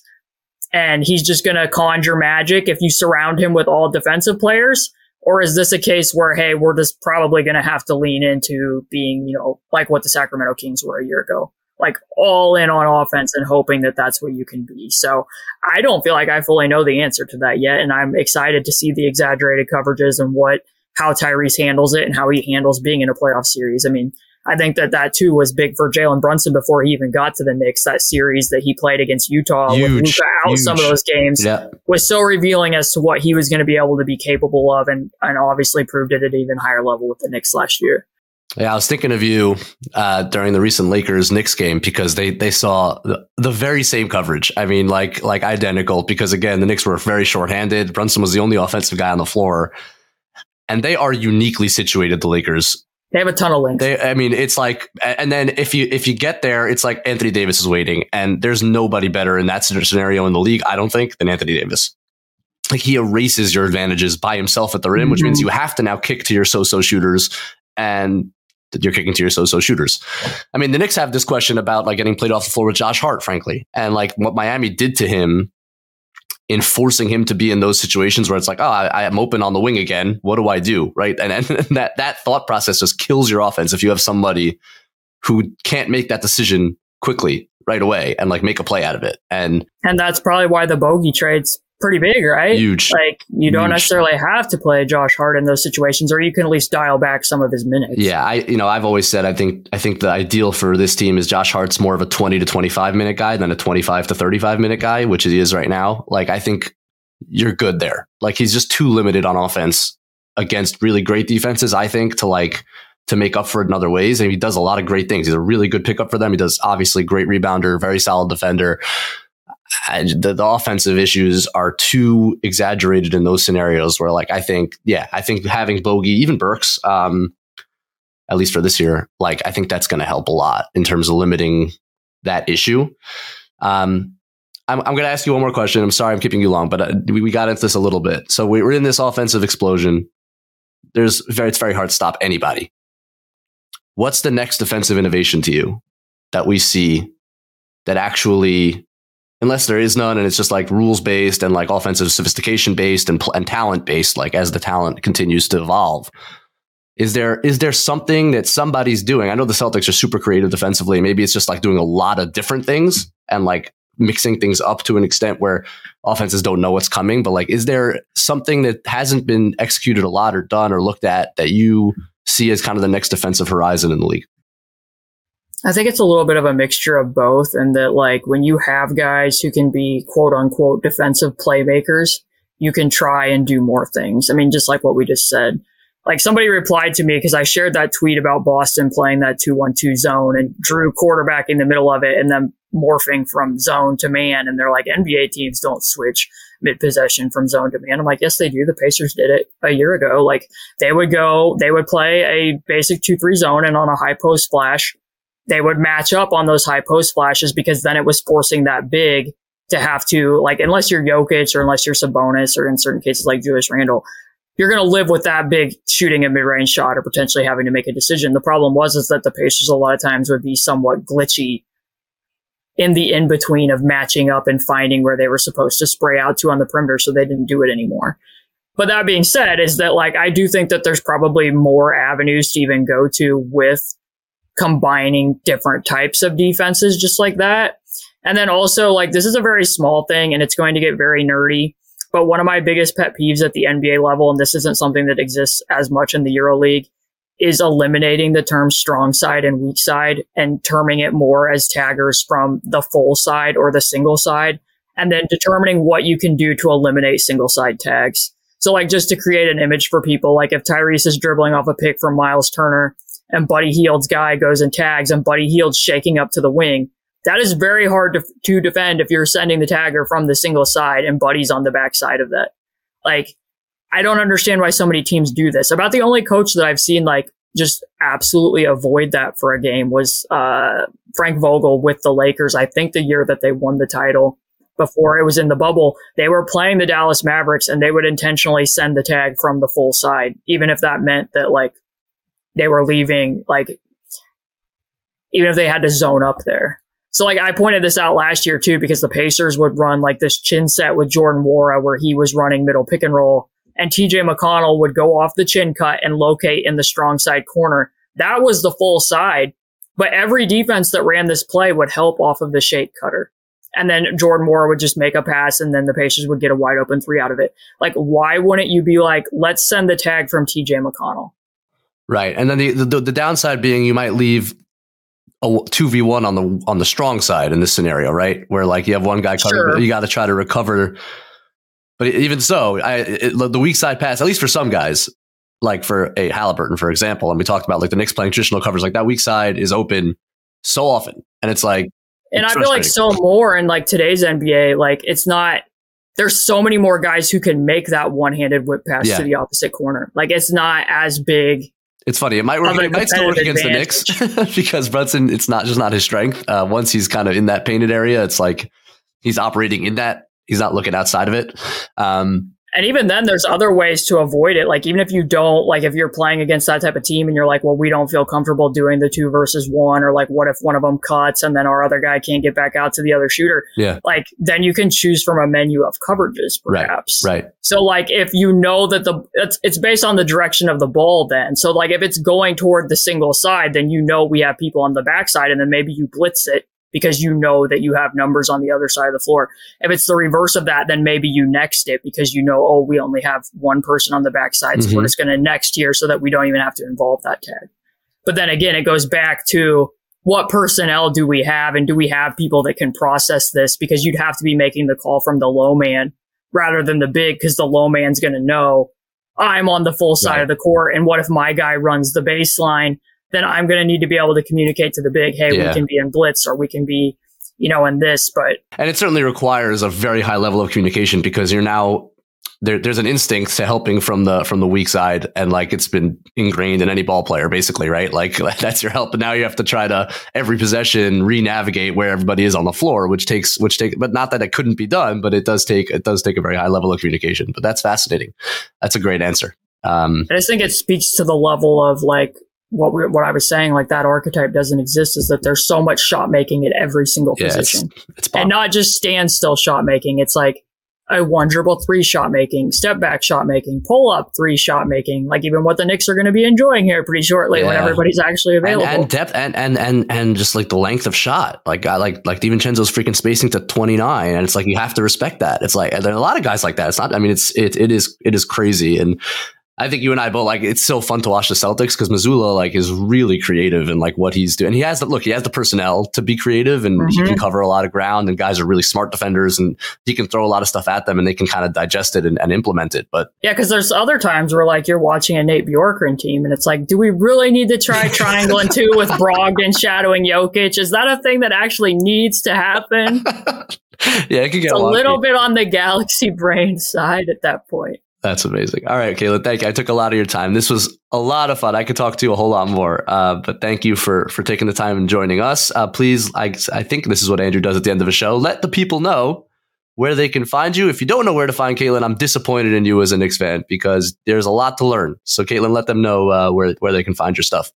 S2: and he's just going to conjure magic if you surround him with all defensive players? Or is this a case where, hey, we're just probably going to have to lean into being, you know, like what the Sacramento Kings were a year ago, like all in on offense and hoping that that's where you can be. So I don't feel like I fully know the answer to that yet. And I'm excited to see the exaggerated coverages and what, how Tyrese handles it and how he handles being in a playoff series. I mean, I think that that too was big for Jalen Brunson before he even got to the Knicks. That series that he played against Utah with Luka out some of those games
S3: Yeah.
S2: was so revealing as to what he was going to be able to be capable of, and and obviously proved it at an even higher level with the Knicks last year.
S3: Yeah, I was thinking of you uh, during the recent Lakers Knicks game because they they saw the, the very same coverage. I mean, like like identical. Because again, the Knicks were very shorthanded. Brunson was the only offensive guy on the floor, and they are uniquely situated. The Lakers.
S2: They have a ton of length.
S3: They, I mean, it's like, and then if you if you get there, it's like Anthony Davis is waiting, and there's nobody better in that scenario in the league. I don't think than Anthony Davis. Like he erases your advantages by himself at the rim, which
S2: Mhm.
S3: means you have to now kick to your so-so shooters, and you're kicking to your so-so shooters. I mean, the Knicks have this question about like getting played off the floor with Josh Hart, frankly, and like what Miami did to him in forcing him to be in those situations where it's like, oh, I, I am open on the wing again. What do I do? Right, and, and that that thought process just kills your offense if you have somebody who can't make that decision quickly right away and like make a play out of it. And
S2: and that's probably why the bogey trade's pretty big, right?
S3: huge.
S2: Like you don't
S3: Huge.
S2: necessarily have to play Josh Hart in those situations, or you can at least dial back some of his minutes.
S3: Yeah, I you know I've always said I think I think the ideal for this team is Josh Hart's more of a twenty to twenty five minute guy than a twenty five to thirty five minute guy, which he is right now. Like I think you're good there. Like he's just too limited on offense against really great defenses. I think to like to make up for it in other ways, and he does a lot of great things. He's a really good pickup for them. He does obviously great rebounder, very solid defender. The, the offensive issues are too exaggerated in those scenarios where like I think yeah I think having Bogey even Burks um at least for this year, like I think that's going to help a lot in terms of limiting that issue. Um, I'm, I'm going to ask you one more question. I'm sorry I'm keeping you long, but uh, we, we got into this a little bit. So we- we're in this offensive explosion. There's very, it's very hard to stop anybody. What's the next defensive innovation to you that we see that actually, unless there is none, and it's just like rules based and like offensive sophistication based and, and talent based, like as the talent continues to evolve, is there is there something that somebody's doing? I know the Celtics are super creative defensively. Maybe it's just like doing a lot of different things and like mixing things up to an extent where offenses don't know what's coming. But like, is there something that hasn't been executed a lot or done or looked at that you see as kind of the next defensive horizon in the league?
S2: I think it's a little bit of a mixture of both, and that like when you have guys who can be quote unquote defensive playmakers, you can try and do more things. I mean, just like what we just said. Like somebody replied to me because I shared that tweet about Boston playing that 2-1-2 zone and Jrue quarterback in the middle of it and then morphing from zone to man. And they're like, NBA teams don't switch mid possession from zone to man. I'm like, yes, they do. The Pacers did it a year ago. Like they would go, they would play a basic 2-3 zone and on a high post flash, they would match up on those high post flashes because then it was forcing that big to have to like unless you're Jokic or unless you're Sabonis or in certain cases like Julius Randle, you're going to live with that big shooting a mid range shot or potentially having to make a decision. The problem was is that the Pacers a lot of times would be somewhat glitchy in the in between of matching up and finding where they were supposed to spray out to on the perimeter, so they didn't do it anymore. But that being said, is that like I do think that there's probably more avenues to even go to with combining different types of defenses just like that. And then also like this is a very small thing and it's going to get very nerdy. But one of my biggest pet peeves at the NBA level, and this isn't something that exists as much in the EuroLeague, is eliminating the term strong side and weak side and terming it more as taggers from the full side or the single side, and then determining what you can do to eliminate single side tags. So like just to create an image for people, like if Tyrese is dribbling off a pick from Miles Turner and Buddy Hield's guy goes and tags and Buddy Hield's shaking up to the wing, that is very hard to, to defend if you're sending the tagger from the single side and Buddy's on the back side of that. Like, I don't understand why so many teams do this. About the only coach that I've seen like just absolutely avoid that for a game was uh, Frank Vogel with the Lakers. I think the year that they won the title before it was in the bubble, they were playing the Dallas Mavericks and they would intentionally send the tag from the full side, even if that meant that like they were leaving, like even if they had to zone up there. So like I pointed this out last year too, because the Pacers would run like this chin set with Jordan Nwora where he was running middle pick and roll and TJ McConnell would go off the chin cut and locate in the strong side corner. That was the full side. But every defense that ran this play would help off of the shake cutter. And then Jordan Nwora would just make a pass and then the Pacers would get a wide open three out of it. Like, why wouldn't you be like, let's send the tag from TJ McConnell?
S3: Right. And then the, the, the downside being you might leave a two v one on the on the strong side in this scenario, right? Where like you have one guy covered, sure. you got to try to recover but even so, I, it, the weak side pass, at least for some guys, like for a Halliburton, for example, and we talked about like the Knicks playing traditional covers, like that weak side is open so often, and it's like.
S2: And I feel like so more in like today's NBA, like it's not. There's so many more guys who can make that one-handed whip pass yeah. to the opposite corner. Like it's not as big.
S3: It's funny. It might work. It might still work against advantage. the Knicks because Brunson. It's not just not his strength. Uh, once he's kind of in that painted area, it's like he's operating in that he's not looking outside of it. Um,
S2: and even then, there's other ways to avoid it. Like even if you don't, like if you're playing against that type of team and you're like, well, we don't feel comfortable doing the two versus one, or like what if one of them cuts and then our other guy can't get back out to the other shooter?
S3: Yeah.
S2: Like then you can choose from a menu of coverages, perhaps.
S3: Right. right.
S2: So like if you know that the it's it's based on the direction of the ball, then so like if it's going toward the single side, then you know we have people on the backside, and then maybe you blitz it because you know that you have numbers on the other side of the floor. If it's the reverse of that, then maybe you next it because you know, oh, we only have one person on the backside. So mm-hmm. we're just going to next here so that we don't even have to involve that tag. But then again, it goes back to what personnel do we have and do we have people that can process this? Because you'd have to be making the call from the low man rather than the big because the low man's going to know I'm on the full side right. of the court. And what if my guy runs the baseline? Then I'm going to need to be able to communicate to the big, hey, yeah. we can be in blitz or we can be, you know, in this. But
S3: and it certainly requires a very high level of communication because you're now there, there's an instinct to helping from the from the weak side, and like it's been ingrained in any ball player, basically, right? Like that's your help, but now you have to try to every possession re-navigate where everybody is on the floor, which takes which take, but not that it couldn't be done, but it does take it does take a very high level of communication. But that's fascinating. That's a great answer.
S2: Um, I just think it speaks to the level of like what we, what I was saying, like that archetype doesn't exist, is that there's so much shot making at every single yeah, position, it's, it's and not just standstill shot making. It's like a one dribble three shot making, step back shot making, pull up three shot making, like even what the Knicks are going to be enjoying here pretty shortly yeah. when everybody's actually available.
S3: And, and, depth and, and and and just like the length of shot. Like I like like DiVincenzo's freaking spacing to 29 and it's like you have to respect that. It's like there are a lot of guys like that. It's not I mean it's it it is it is crazy and I think you and I both like it's so fun to watch the Celtics because Mazzulla like is really creative in like what he's doing. He has the look, he has the personnel to be creative and mm-hmm. he can mm-hmm. cover a lot of ground and guys are really smart defenders and he can throw a lot of stuff at them and they can kind of digest it and, and implement it. But
S2: yeah, because there's other times where like you're watching a Nate Bjorkgren team and it's like, do we really need to try triangle and two with Brogdon shadowing Jokic? Is that a thing that actually needs to happen?
S3: yeah, it could get
S2: it's a little bit on the galaxy brain side at that point.
S3: That's amazing. All right, Caleb, thank you. I took a lot of your time. This was a lot of fun. I could talk to you a whole lot more, uh, but thank you for for taking the time and joining us. Uh, please, I, I think this is what Andrew does at the end of a show. Let the people know where they can find you. If you don't know where to find Caitlin, I'm disappointed in you as a Knicks fan because there's a lot to learn. So, Caitlin, let them know uh, where where they can find your stuff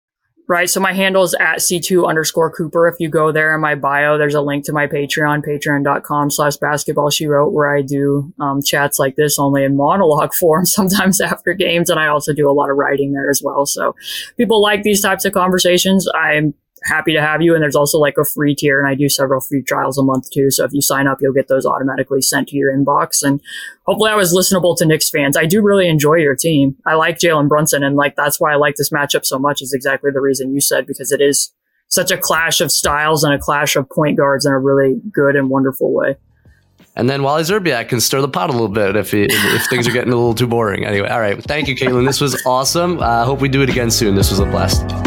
S2: right? So my handle is at C2 underscore Cooper. If you go there in my bio, there's a link to my Patreon, patreon.com slash basketball she wrote, where I do um, chats like this only in monologue form, sometimes after games. And I also do a lot of writing there as well. So people like these types of conversations. I'm happy to have you. And there's also like a free tier, and I do several free trials a month too. So if you sign up, you'll get those automatically sent to your inbox. And hopefully, I was listenable to Knicks fans. I do really enjoy your team. I like Jalen Brunson, and like that's why I like this matchup so much. Is exactly the reason you said because it is such a clash of styles and a clash of point guards in a really good and wonderful way.
S3: And then Wally Szczerbiak can stir the pot a little bit if, he, if things are getting a little too boring. Anyway, all right. Thank you, Caitlin. This was awesome. I uh, hope we do it again soon. This was a blast.